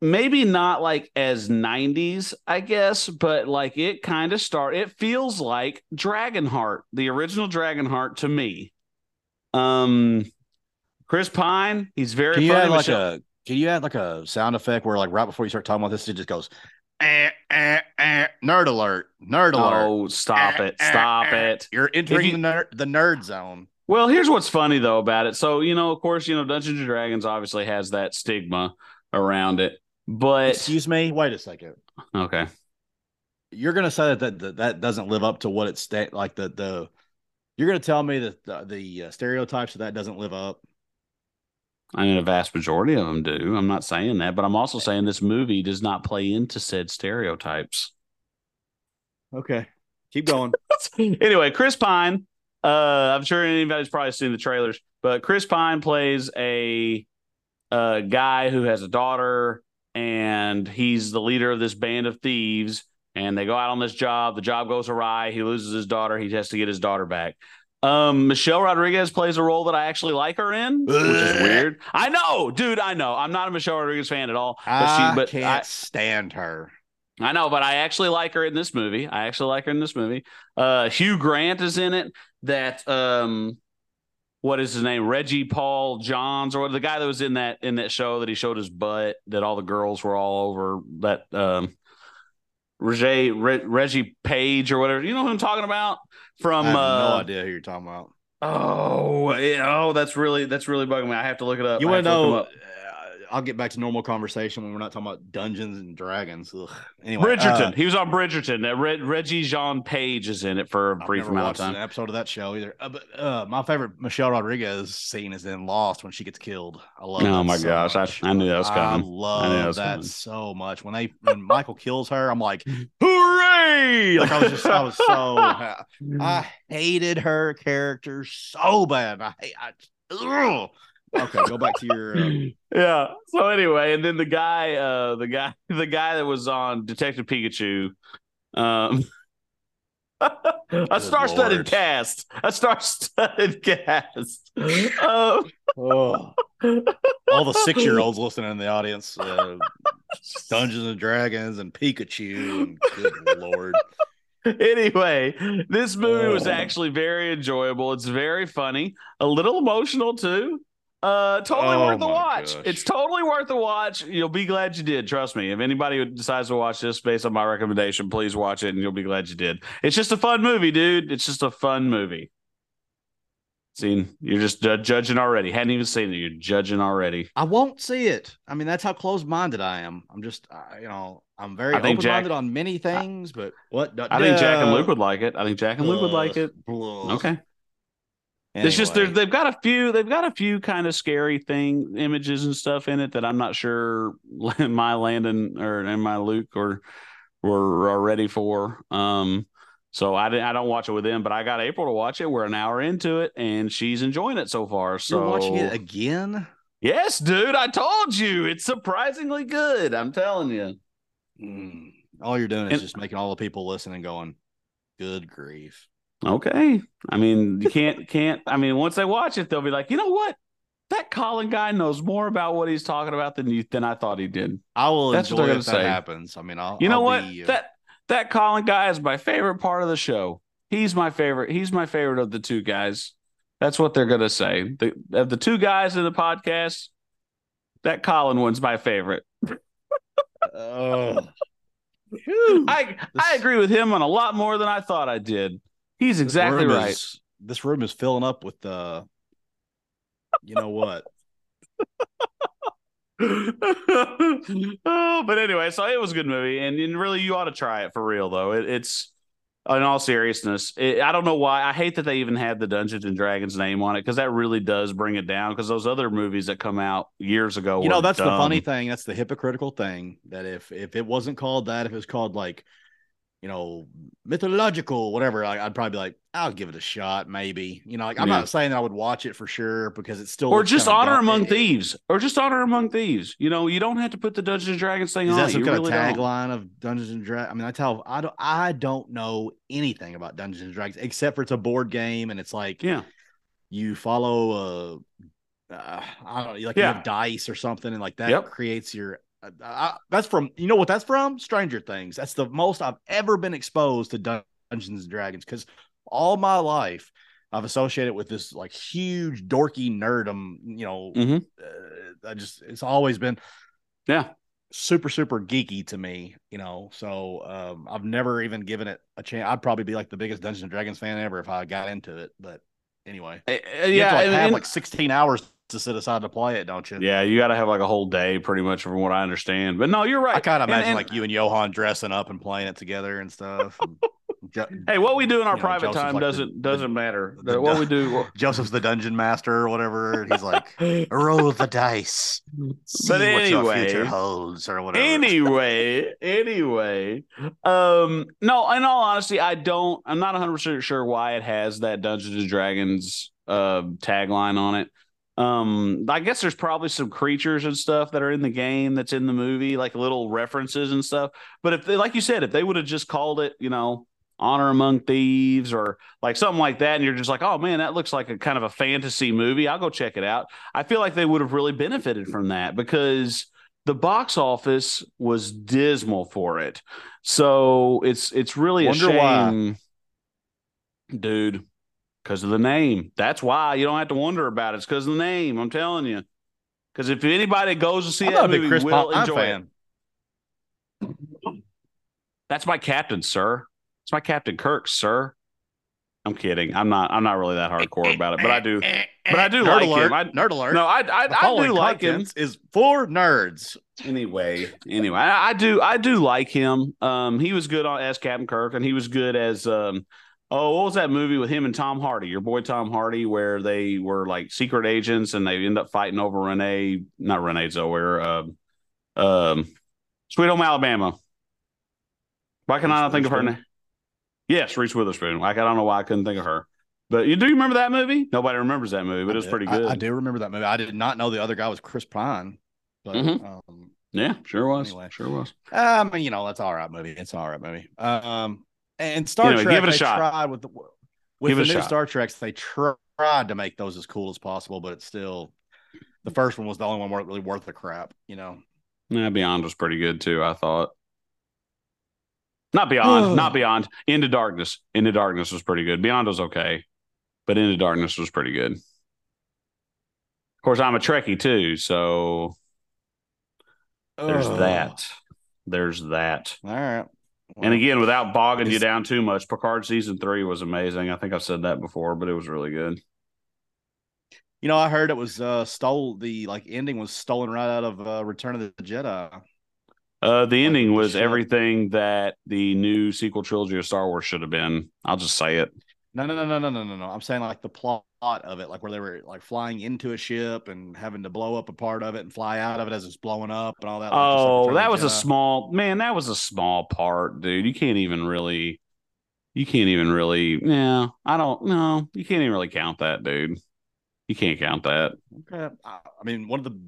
maybe not like as 90s, I guess, but like it kind of start it feels like Dragonheart, the original Dragonheart to me. Um Chris Pine, he's very Can you funny. add like a can you add like a sound effect where like right before you start talking about this, it just goes eh, eh, eh, nerd alert, nerd alert. Oh, stop Eh, it. eh, Stop eh. it. You're entering you- the nerd the nerd zone. Well, here's what's funny though about it. So, you know, of course, you know, Dungeons and Dragons obviously has that stigma around it. But Excuse me, wait a second. okay. you're gonna say that that that, that doesn't live up to what it's sta- like the the you're gonna tell me that the, the uh, stereotypes of that doesn't live up. I mean, a vast majority of them do. I'm not saying that, but I'm also saying this movie does not play into said stereotypes. Okay, keep going. anyway, Chris Pine. Uh, I'm sure anybody's probably seen the trailers, but Chris Pine plays a, a guy who has a daughter, and he's the leader of this band of thieves. And they go out on this job. The job goes awry. He loses his daughter. He has to get his daughter back. Um, Michelle Rodriguez plays a role that I actually like her in, which is weird. I know, dude. I know. I'm not a Michelle Rodriguez fan at all. But I she, but can't I, stand her. I know, but I actually like her in this movie. I actually like her in this movie. Uh, Hugh Grant is in it. That um, what is his name? Reggie Paul Johns, or the guy that was in that in that show that he showed his butt. That all the girls were all over. That um, Reggie Re, Reggie Page or whatever. You know who I'm talking about? From I have uh, no idea who you're talking about. Oh, yeah, oh, that's really that's really bugging me. I have to look it up. You want to know? I'll get back to normal conversation when we're not talking about Dungeons and Dragons. Ugh. Anyway, Bridgerton. uh, he was on Bridgerton. Uh, Reg, Reggie Jean Page is in it for a brief amount of time. an episode of that show either. Uh, but uh, my favorite Michelle Rodriguez scene is in Lost when she gets killed. I love. Oh my so gosh, I-. I knew that was I coming. love I that was that so much. When they when Michael kills her, I'm like, Hooray! like I was just I was so I hated her character so bad. I hate. I, ugh. Okay, go back to your. Uh, yeah. So anyway, and then the guy, uh, the guy, the guy that was on Detective Pikachu, um, a star-studded cast, a star-studded cast. Um, oh. all the six year olds listening in the audience, uh, Dungeons and Dragons and Pikachu. And good lord, anyway, this movie was Oh. actually very enjoyable. It's very funny, a little emotional too. Uh, totally Oh worth the watch. gosh. It's totally worth the watch. You'll be glad you did. Trust me. If anybody decides to watch this based on my recommendation, please watch it, and you'll be glad you did. It's just a fun movie, dude. It's just a fun movie. Seen you're just ju- judging already. Hadn't even seen it. You're judging already. I won't see it. I mean, that's how closed-minded I am. I'm just, uh, you know, I'm very I think open minded on many things, but what? I think Jack and Luke would like it. I think Jack and Luke would like it. Ugh. Okay. It's just they've got a few they've got a few kind of scary thing images and stuff in it that I'm not sure my Landon or and my Luke or were are ready for. Um, so I didn't I don't watch it with them, but I got April to watch it. We're an hour into it, and she's enjoying it so far. So You're watching it again? yes, dude, I told you it's surprisingly good. I'm telling you. Mm. All you're doing is And- just making all the people listening going, "Good grief." Okay, I mean you can't can't. I mean once they watch it, they'll be like, you know what. That Collin guy knows more about what he's talking about than you than I thought he did. I will That's what enjoy they're if that say. happens. I mean, I'll. You know I'll what? be, uh, that that Collin guy is my favorite part of the show. He's my favorite. He's my favorite of the two guys. That's what they're gonna say. The of the two guys in the podcast, that Collin one's my favorite. Phew. I I agree with him on a lot more than I thought I did. He's exactly right. is- this room is filling up with uh you know what? oh, but anyway, so it was a good movie, and, and really, you ought to try it for real, though. It, it's in all seriousness. It, I don't know why. I hate that they even had the Dungeons and Dragons name on it because that really does bring it down. Because those other movies that come out years ago, you know, that's the funny thing. That's the hypocritical thing. That if if it wasn't called that, if it was called like, you know, mythological, whatever, I, I'd probably be like, I'll give it a shot, maybe. You know, like I'm Yeah. not saying that I would watch it for sure because it's still Or just honor among It- thieves, or just honor among thieves. You know, you don't have to put the Dungeons and Dragons thing Is on. that it. some You kind really of tagline of Dungeons and Dragons? I mean, I tell I don't. I don't know anything about Dungeons and Dragons except for it's a board game and it's like Yeah, you follow uh, uh I don't know, like you have dice or something, and like that Yep. creates your. Uh, that's from you know what that's from Stranger Things. That's the most I've ever been exposed to Dungeons and Dragons because all my life I've associated with this like huge dorky nerdum. You know, Mhm. uh, I just it's always been yeah. super super geeky to me you know so um i've never even given it a chance i'd probably be like the biggest dungeons and dragons fan ever if i got into it but anyway. Uh, You yeah, have to like, and- have and- like 16 hours to sit aside to play it, don't you? yeah, you got to have like a whole day, pretty much, from what I understand. But no, you're right. I kind of imagine and- like you and Johan dressing up and playing it together and stuff. And Hey, what we do in our you know, private time like doesn't the- doesn't matter. the- what we do, Joseph's the dungeon master or whatever. He's like, roll the dice. See But what your anyway. future holds or whatever. anyway, anyway, um, no. In all honesty, I don't. I'm not 100 percent sure why it has that Dungeons and Dragons uh, tagline on it. Um, I guess there's probably some creatures and stuff that are in the game that's in the movie, like little references and stuff. But if they, like you said, if they would have just called it, you know, Honor Among Thieves or like something like that, and you're just like, oh man, that looks like a kind of a fantasy movie. I'll go check it out. I feel like they would have really benefited from that because the box office was dismal for it. So it's it's really Wonder a why. shame, dude. Because of the name. That's why you don't have to wonder about it. It's because of the name. I'm telling you. Because if anybody goes to see I'm that not a big movie, Chris will Pine enjoy fan. it. That's my captain, sir. It's my Captain Kirk, sir. I'm kidding. I'm not. I'm not really that hardcore about it, but I do. But I do Nerd like alert. him. I, Nerd alert. no, I I, I do like him. is for nerds. Anyway, anyway, I, I do I do like him. Um, he was good on as Captain Kirk, and he was good as um. Oh, what was that movie with him and Tom Hardy? Your boy Tom Hardy, where they were like secret agents and they end up fighting over Renee, not Renee Zellweger, um, um, Sweet Home Alabama. Why can I not think of her name? Yes, Reese Witherspoon. Like I don't know why I couldn't think of her. But you do you remember that movie? Nobody remembers that movie, but it was pretty good. I, do remember that movie. I did not know the other guy was Chris Pine. But Mhm. um, Yeah, sure was. Anyway. Sure was. I mean, you know, that's all right movie. It's all right movie. Um, and Star Anyway, Trek, give it a shot. tried with the with Give the new shot. Star Treks. They tried to make those as cool as possible, but it's still the first one was the only one really worth the crap. You know, Yeah, Beyond was pretty good too, I thought. Not Beyond, not Beyond. Into Darkness. Into Darkness was pretty good. Beyond was okay, but Into Darkness was pretty good. Of course, I'm a Trekkie too, so there's Ugh. that. There's that. All right. And again, without bogging you down too much, Picard season three was amazing. I think I've said that before, but it was really good. you know, I heard it was uh stole the like ending was stolen right out of uh, Return of the Jedi. Uh, the ending was everything that the new sequel trilogy of Star Wars should have been. I'll just say it. No, no, no, no, no, no, no, no. I'm saying like the plot of it, like where they were like flying into a ship and having to blow up a part of it and fly out of it as it's blowing up and all that. like, just like Oh, that was a small man. That was a small part, dude. You can't even really, you can't even really. Yeah, I don't know. You can't even really count that, dude. You can't count that. Okay. I, I mean, one of the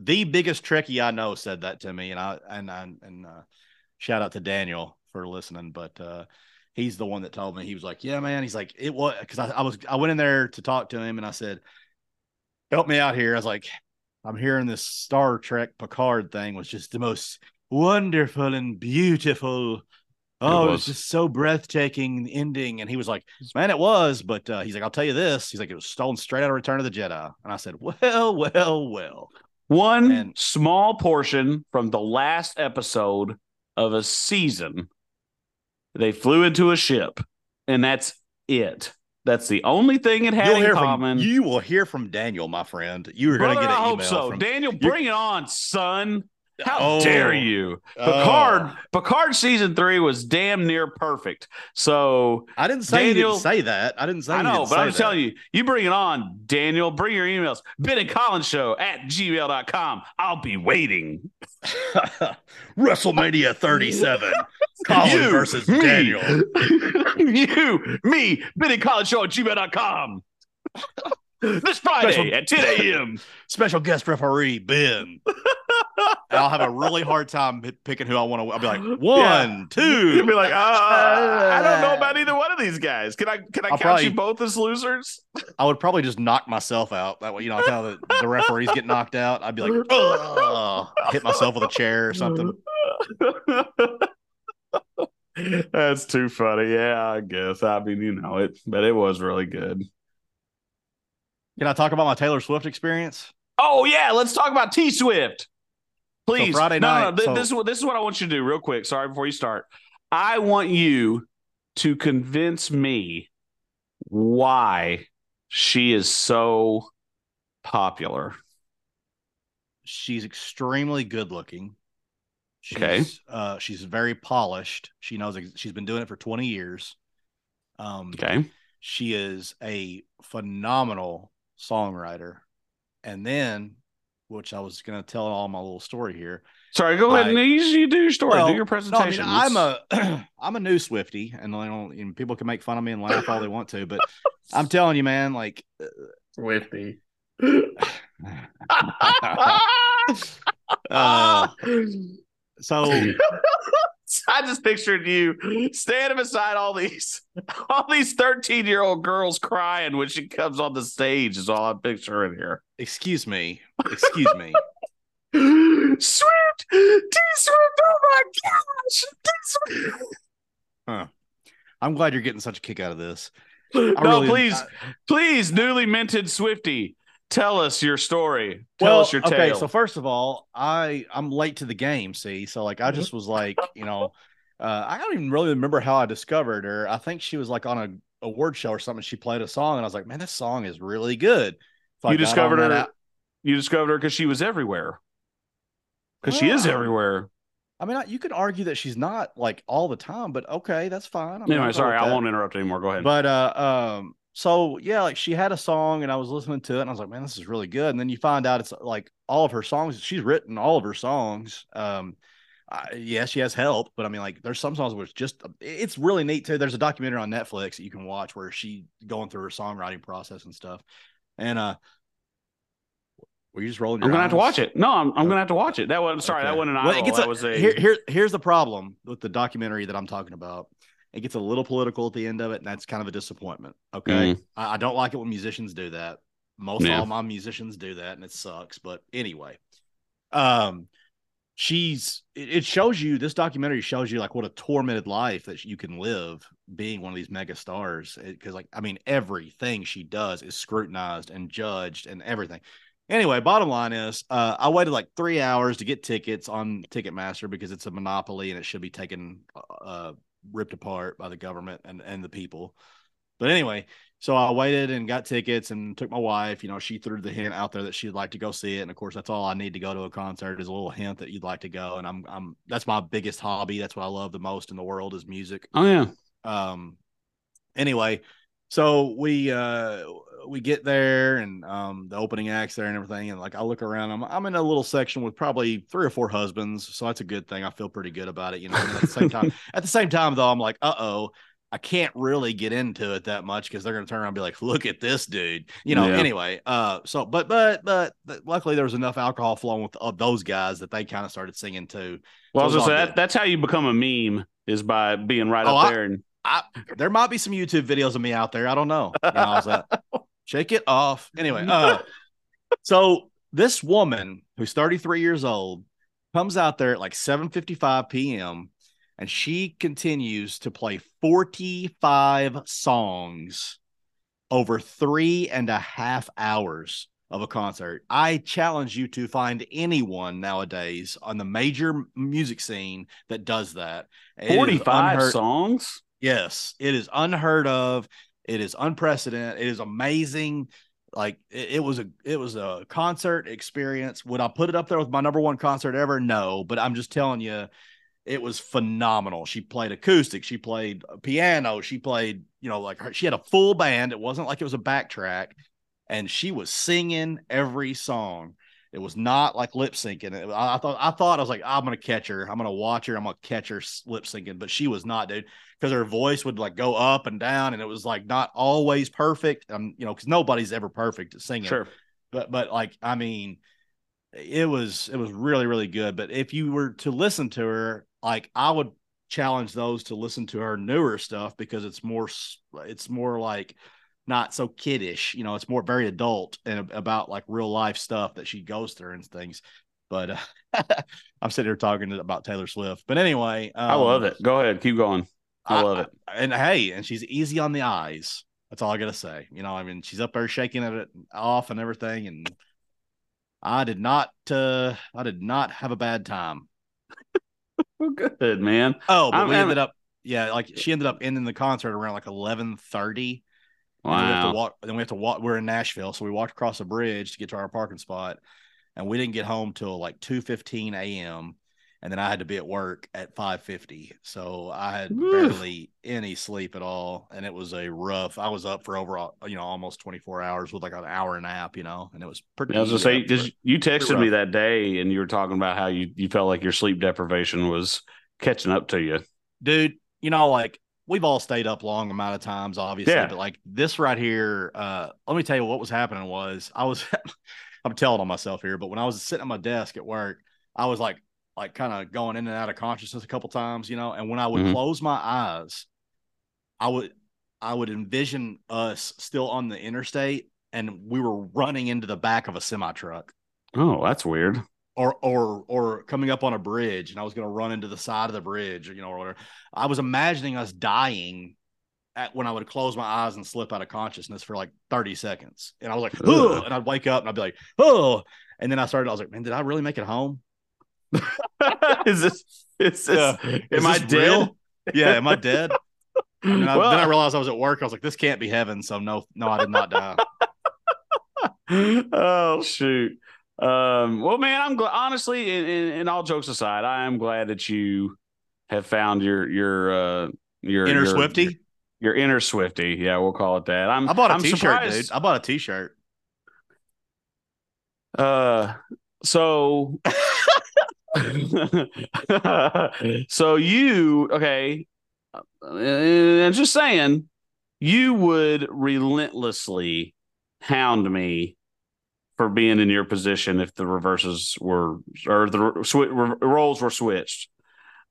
the biggest Trekkie I know said that to me, and I and I, and uh, shout out to Daniel for listening. But uh, he's the one that told me he was like, "Yeah, man." He's like, "It was," because I, I was I went in there to talk to him, and I said, "Help me out here." I was like, "I'm hearing this Star Trek Picard thing was just the most wonderful and beautiful." Oh, it was was. just so breathtaking ending. And he was like, Man, it was, but uh, he's like, I'll tell you this. He's like, it was stolen straight out of Return of the Jedi. And I said, Well, well, well. One And- small portion from the last episode of a season. They flew into a ship, and that's it. That's the only thing it had in common. from you will hear from Daniel, my friend. You are going to get an I email hope so. from Daniel, bring it on, son. How Oh, dare you? oh. Picard, Picard season three was damn near perfect. So I didn't say you Daniel- didn't say that. I didn't say I you know, but I'm that. telling you, you bring it on, Daniel. Bring your emails. Ben and Collin's show at gmail.com. I'll be waiting. WrestleMania 37. Collin You, versus me. Daniel. you, me, Ben and Collin's show at gmail.com. this Friday Special- at 10 a.m. Special guest referee, Ben. And I'll have a really hard time picking who I want to. I'll be like, one, two. You'd be like, uh, I don't know about either one of these guys. Can I can I I'll count probably- you both as losers? I would probably just knock myself out. That way, you know, how the, the referees get knocked out. I'd be like, hit myself with a chair or something. That's too funny. Yeah, I guess. I mean, you know it, but it was really good. Can I talk about my Taylor Swift experience? Oh yeah, let's talk about T Swift. Please. Friday no, no, night, no. Th- so- This is what this is what I want you to do real quick. Sorry before you start. I want you to convince me why she is so popular. She's extremely good looking. She's, Okay. Uh, she's very polished. She knows she's been doing it for 20 years. Um, Okay. she is a phenomenal songwriter. And then, which I was going to tell all my little story here. Sorry, go ahead I- and you, you do your story. Well, do your No, I presentation. mean, I'm a I'm a new Swifty, and I don't. And people can make fun of me and laugh all they want to, but I'm telling you, man, like. Swifty. Uh, so I just pictured you standing beside all these all these 13 year old girls crying when she comes on the stage is all I'm picturing here. excuse me, excuse me. Swift, T Swift, oh my gosh, T Swift. Huh. I'm glad you're getting such a kick out of this. No, really- please, I- please, newly minted Swifty, tell us your story. Tell well, us your tale. okay. So first of all, I I'm late to the game. See, so like I just was like, you know, uh, I don't even really remember how I discovered her. I think she was like on a award show or something. She played a song, and I was like, man, this song is really good. So you discovered her. app. You discovered her because she was everywhere. Because she is everywhere. I mean, I- you could argue that she's not like all the time, but okay, that's fine. I mean, Anyway, sorry, I won't interrupt anymore. Go ahead. But uh, um, so yeah, like she had a song, and I was listening to it, and I was like, man, this is really good. And then you find out it's like all of her songs. She's written all of her songs. Um, I, yeah, she has help, but I mean, like, there's some songs where it's just it's really neat too. There's a documentary on Netflix that you can watch where she going through her songwriting process and stuff. And uh, were you just rolling? I'm gonna have to watch it. No, I'm, I'm gonna have to watch it. That was sorry, that Okay. wasn't an eye Well, it gets That a- was a here, here here's the problem with the documentary that I'm talking about. It gets a little political at the end of it, and that's kind of a disappointment. Okay, I, I don't like it when musicians do that. Most Yeah. all my musicians do that, and it sucks. But anyway, um, she's it, it shows you this documentary shows you like what a tormented life that you can live being one of these mega stars. Because like I mean, everything she does is scrutinized and judged and everything. Anyway, bottom line is, uh, I waited like three hours to get tickets on Ticketmaster because it's a monopoly and it should be taken, uh, ripped apart by the government and and the people. But anyway, so I waited and got tickets and took my wife. You know, she threw the hint out there that she'd like to go see it, and of course, that's all I need to go to a concert is a little hint that you'd like to go. And I'm I'm that's my biggest hobby. That's what I love the most in the world is music oh yeah. um anyway so we uh we get there and um the opening acts there and everything and like i look around i'm, I'm in a little section with probably three or four husbands so that's a good thing i feel pretty good about it you know and at the same time at the same time though i'm like uh-oh i can't really get into it that much because they're gonna turn around and be like look at this dude you know Yeah. anyway uh so but but but luckily there was enough alcohol flowing with uh, those guys that they kind of started singing too Well, I was So gonna it's say all that, that's how you become a meme is by being right Oh, up I- there and I there might be some YouTube videos of me out there. I don't know. You know, I was like, shake it off. Anyway, uh, so this woman who's 33 years old comes out there at like 7:55 p.m. and she continues to play 45 songs over three and a half hours of a concert. I challenge you to find anyone nowadays on the major music scene that does that. It is 45 unheard- songs. Yes, it is unheard of. It is unprecedented. It is amazing. Like it, it was a it was a concert experience. Would I put it up there with my number one concert ever? No, but I'm just telling you, it was phenomenal. She played acoustic, she played uh, piano, she played, you know, like her, she had a full band. It wasn't like it was a backtrack, and she was singing every song. It was not like lip syncing. It- I, I thought I thought I was like, I'm gonna catch her. I'm gonna watch her. I'm gonna catch her lip syncing, but she was not, dude because her voice would like go up and down and it was like not always perfect um you know because nobody's ever perfect at singing Sure. but but like i mean it was it was really really good but if you were to listen to her like i would challenge those to listen to her newer stuff because it's more it's more like not so kiddish you know it's more very adult and about like real life stuff that she goes through and things but uh, i'm sitting here talking about taylor swift but anyway I love um, it. Go ahead. Keep going. I love it. and hey, and she's easy on the eyes. That's all I gotta say. You know, I mean, she's up there shaking it off and everything, and I did not, uh I did not have a bad time. Well, good, man. Oh, but I'm- we I'm- ended up, yeah, like she ended up ending the concert around like eleven thirty, And we have Wow. to walk. Then we have to walk. We're in Nashville, so we walked across a bridge to get to our parking spot, and we didn't get home till like two fifteen a.m. And then I had to be at work at five fifty, so I had Oof. barely any sleep at all, and it was a rough. I was up for over, you know, almost twenty four hours with like an hour nap, you know, and it was pretty. I was gonna say because you texted me that day and you were talking about how you you felt like your sleep deprivation was catching up to you. dude you know like we've all stayed up long amount of times obviously Yeah. but like this right here uh let me tell you what was happening was i was i'm telling on myself here but when i was sitting at my desk at work i was like like kind of going in and out of consciousness a couple times you know and when i would Mhm. close my eyes i would i would envision us still on the interstate and we were running into the back of a semi truck Oh, that's weird. Or or or coming up on a bridge and I was going to run into the side of the bridge, you know, or whatever. I was imagining us dying at when I would close my eyes and slip out of consciousness for like 30 seconds. And I was like, oh, and I'd wake up and I'd be like, oh. And then I started, I was like, man, did I really make it home? is this is this Yeah. am Is I dead? real? Yeah, am I dead? And then I, Well, then I realized I was at work. I was like, this can't be heaven. So no, no, I did not die. oh shoot. Um, well, man, I'm glad. Honestly, and, and, all jokes aside, I am glad that you have found your your uh your Inner your, Swifty. Your, inner Swifty. Yeah, we'll call it that. I'm. I bought a I'm t-shirt, surprised. dude. I bought a t-shirt. Uh, so. so you okay? And just saying, you would relentlessly hound me for being in your position if the reverses were or the swi- roles were switched.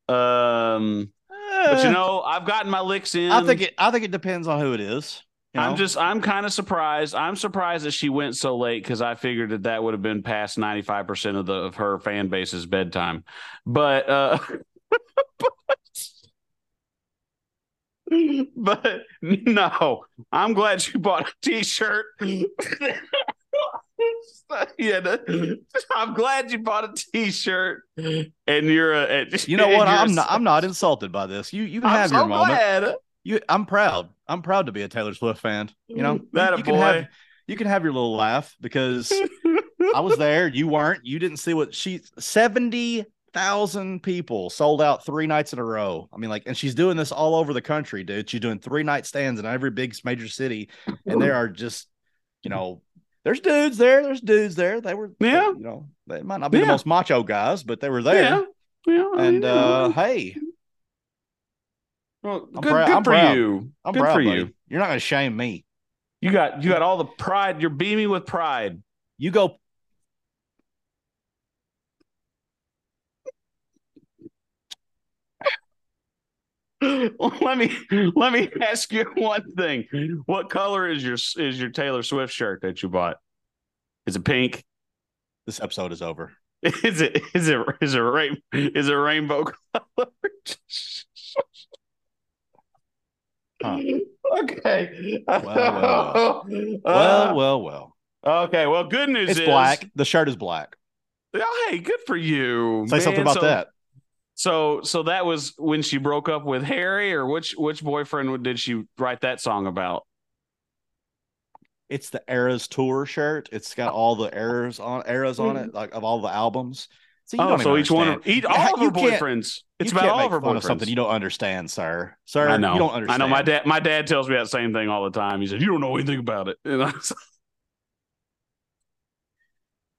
Um, but you know, I've gotten my licks in. I think it. I think it depends on who it is. you I'm just I'm kind of surprised. I'm surprised that she went so late because I figured that that would have been past 95 percent of the of her fan base's bedtime. But uh but no, I'm glad you bought a t-shirt. yeah, the- I'm glad you bought a t-shirt and you're a and- You know what? I'm not. I'm not insulted by this. You you can I'm have so your moment. glad. You, I'm proud. I'm proud to be a Taylor Swift fan. You know, That you, you can have boy. you can have your little laugh because I was there. You weren't. You didn't see what she seventy thousand people sold out three nights in a row. I mean, like, and she's doing this all over the country, dude. She's doing three night stands in every big major city, and there are just, you know, there's dudes there. There's dudes there. They were, they- Yeah. you know, they might not be the most macho guys, but they were there. Yeah. Yeah. I And mean, uh, hey, Well, I'm good, proud- good I'm for proud. you. I'm good proud for buddy. you. You're not going to shame me. You got you got all the pride. You're beaming with pride. You go. Let me let me ask you one thing. What color is your is your Taylor Swift shirt that you bought? Is it pink? This episode is over. Is it is it is it rain is it rainbow color? Huh. Okay. well, well. Uh, Well, well, well. okay. Well, good news It's is black. The shirt is black. Oh, hey, good for you. Say something about So- that. So so that was when she broke up with Harry, or which which boyfriend did she write that song about? It's the Eras tour shirt. It's got all the eras on eras on it, like of all the albums. So you oh, so even each one, understand. each, all of her boyfriends. It's about all of her boyfriends. of something you don't understand, sir. Sir, I know. you don't understand. I know. My dad. My dad tells me that same thing all the time. He said, "You don't know anything about it." And I was-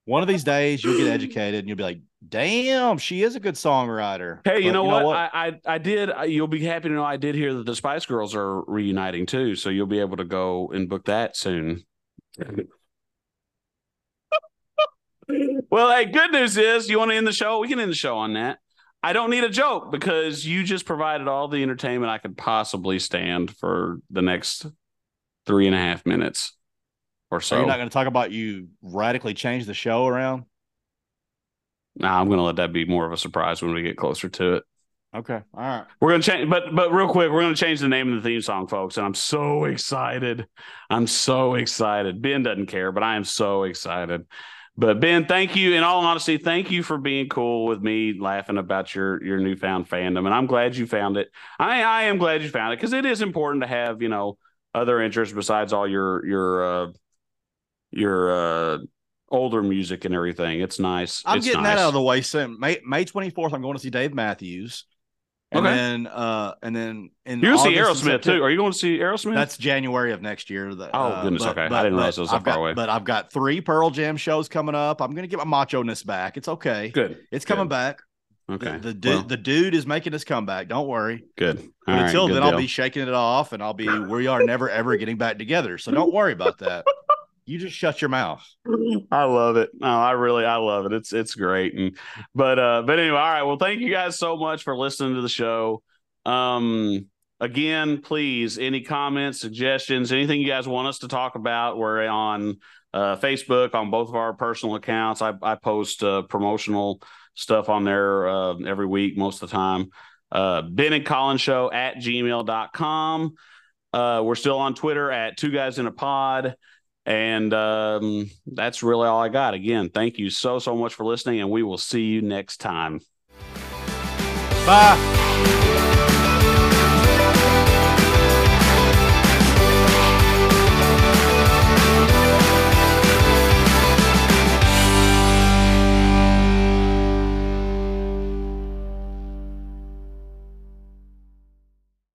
One of these days, you'll get educated and you'll be like, "Damn, she is a good songwriter." hey, you But know, what? I, I I did. You'll be happy to know I did hear that the Spice Girls are reuniting too. So you'll be able to go and book that soon. well, hey, good news is you want to end the show. We can end the show on that. I don't need a joke because you just provided all the entertainment I could possibly stand for the next three and a half minutes or so so. you're not going to talk about you radically change the show around. Nah, I'm going to let that be more of a surprise when we get closer to it. Okay, all right. We're gonna change, but but real quick, we're gonna change the name of the theme song, folks. And I'm so excited. I'm so excited. Ben doesn't care, but I am so excited. But Ben, thank you. In all honesty, thank you for being cool with me, laughing about your your newfound fandom. And I'm glad you found it. I I am glad you found it because it is important to have you know other interests besides all your your uh, your uh, older music and everything. It's nice. I'm it's getting nice. that out of the way soon. May May 24th, I'm going to see Dave Matthews. And Okay. then uh and then in You're gonna see Aerosmith too. Are you going to see Aerosmith? That's January of next year. Oh, uh, goodness, okay. I didn't realize it was that I've far got, away. But I've got three Pearl Jam shows coming up. I'm gonna get my macho ness back. It's okay. good. It's coming Good. back. Okay. The, the dude Well, the dude is making his comeback. Don't worry. good. But All right, until good then, I'll be shaking it off and I'll be we are never ever getting back together. So don't worry about that. You just shut your mouth. I love it. No, I really I love it. It's it's great. And but uh but anyway, all right. Well, thank you guys so much for listening to the show. Um again, please, any comments, suggestions, anything you guys want us to talk about, we're on uh Facebook on both of our personal accounts. I I post uh promotional stuff on there uh every week most of the time. Uh Ben and Collin show at gmail.com. Uh we're still on Twitter at two guys in a pod. And um, that's really all I got. Again, thank you so, so much for listening, and we will see you next time. Bye.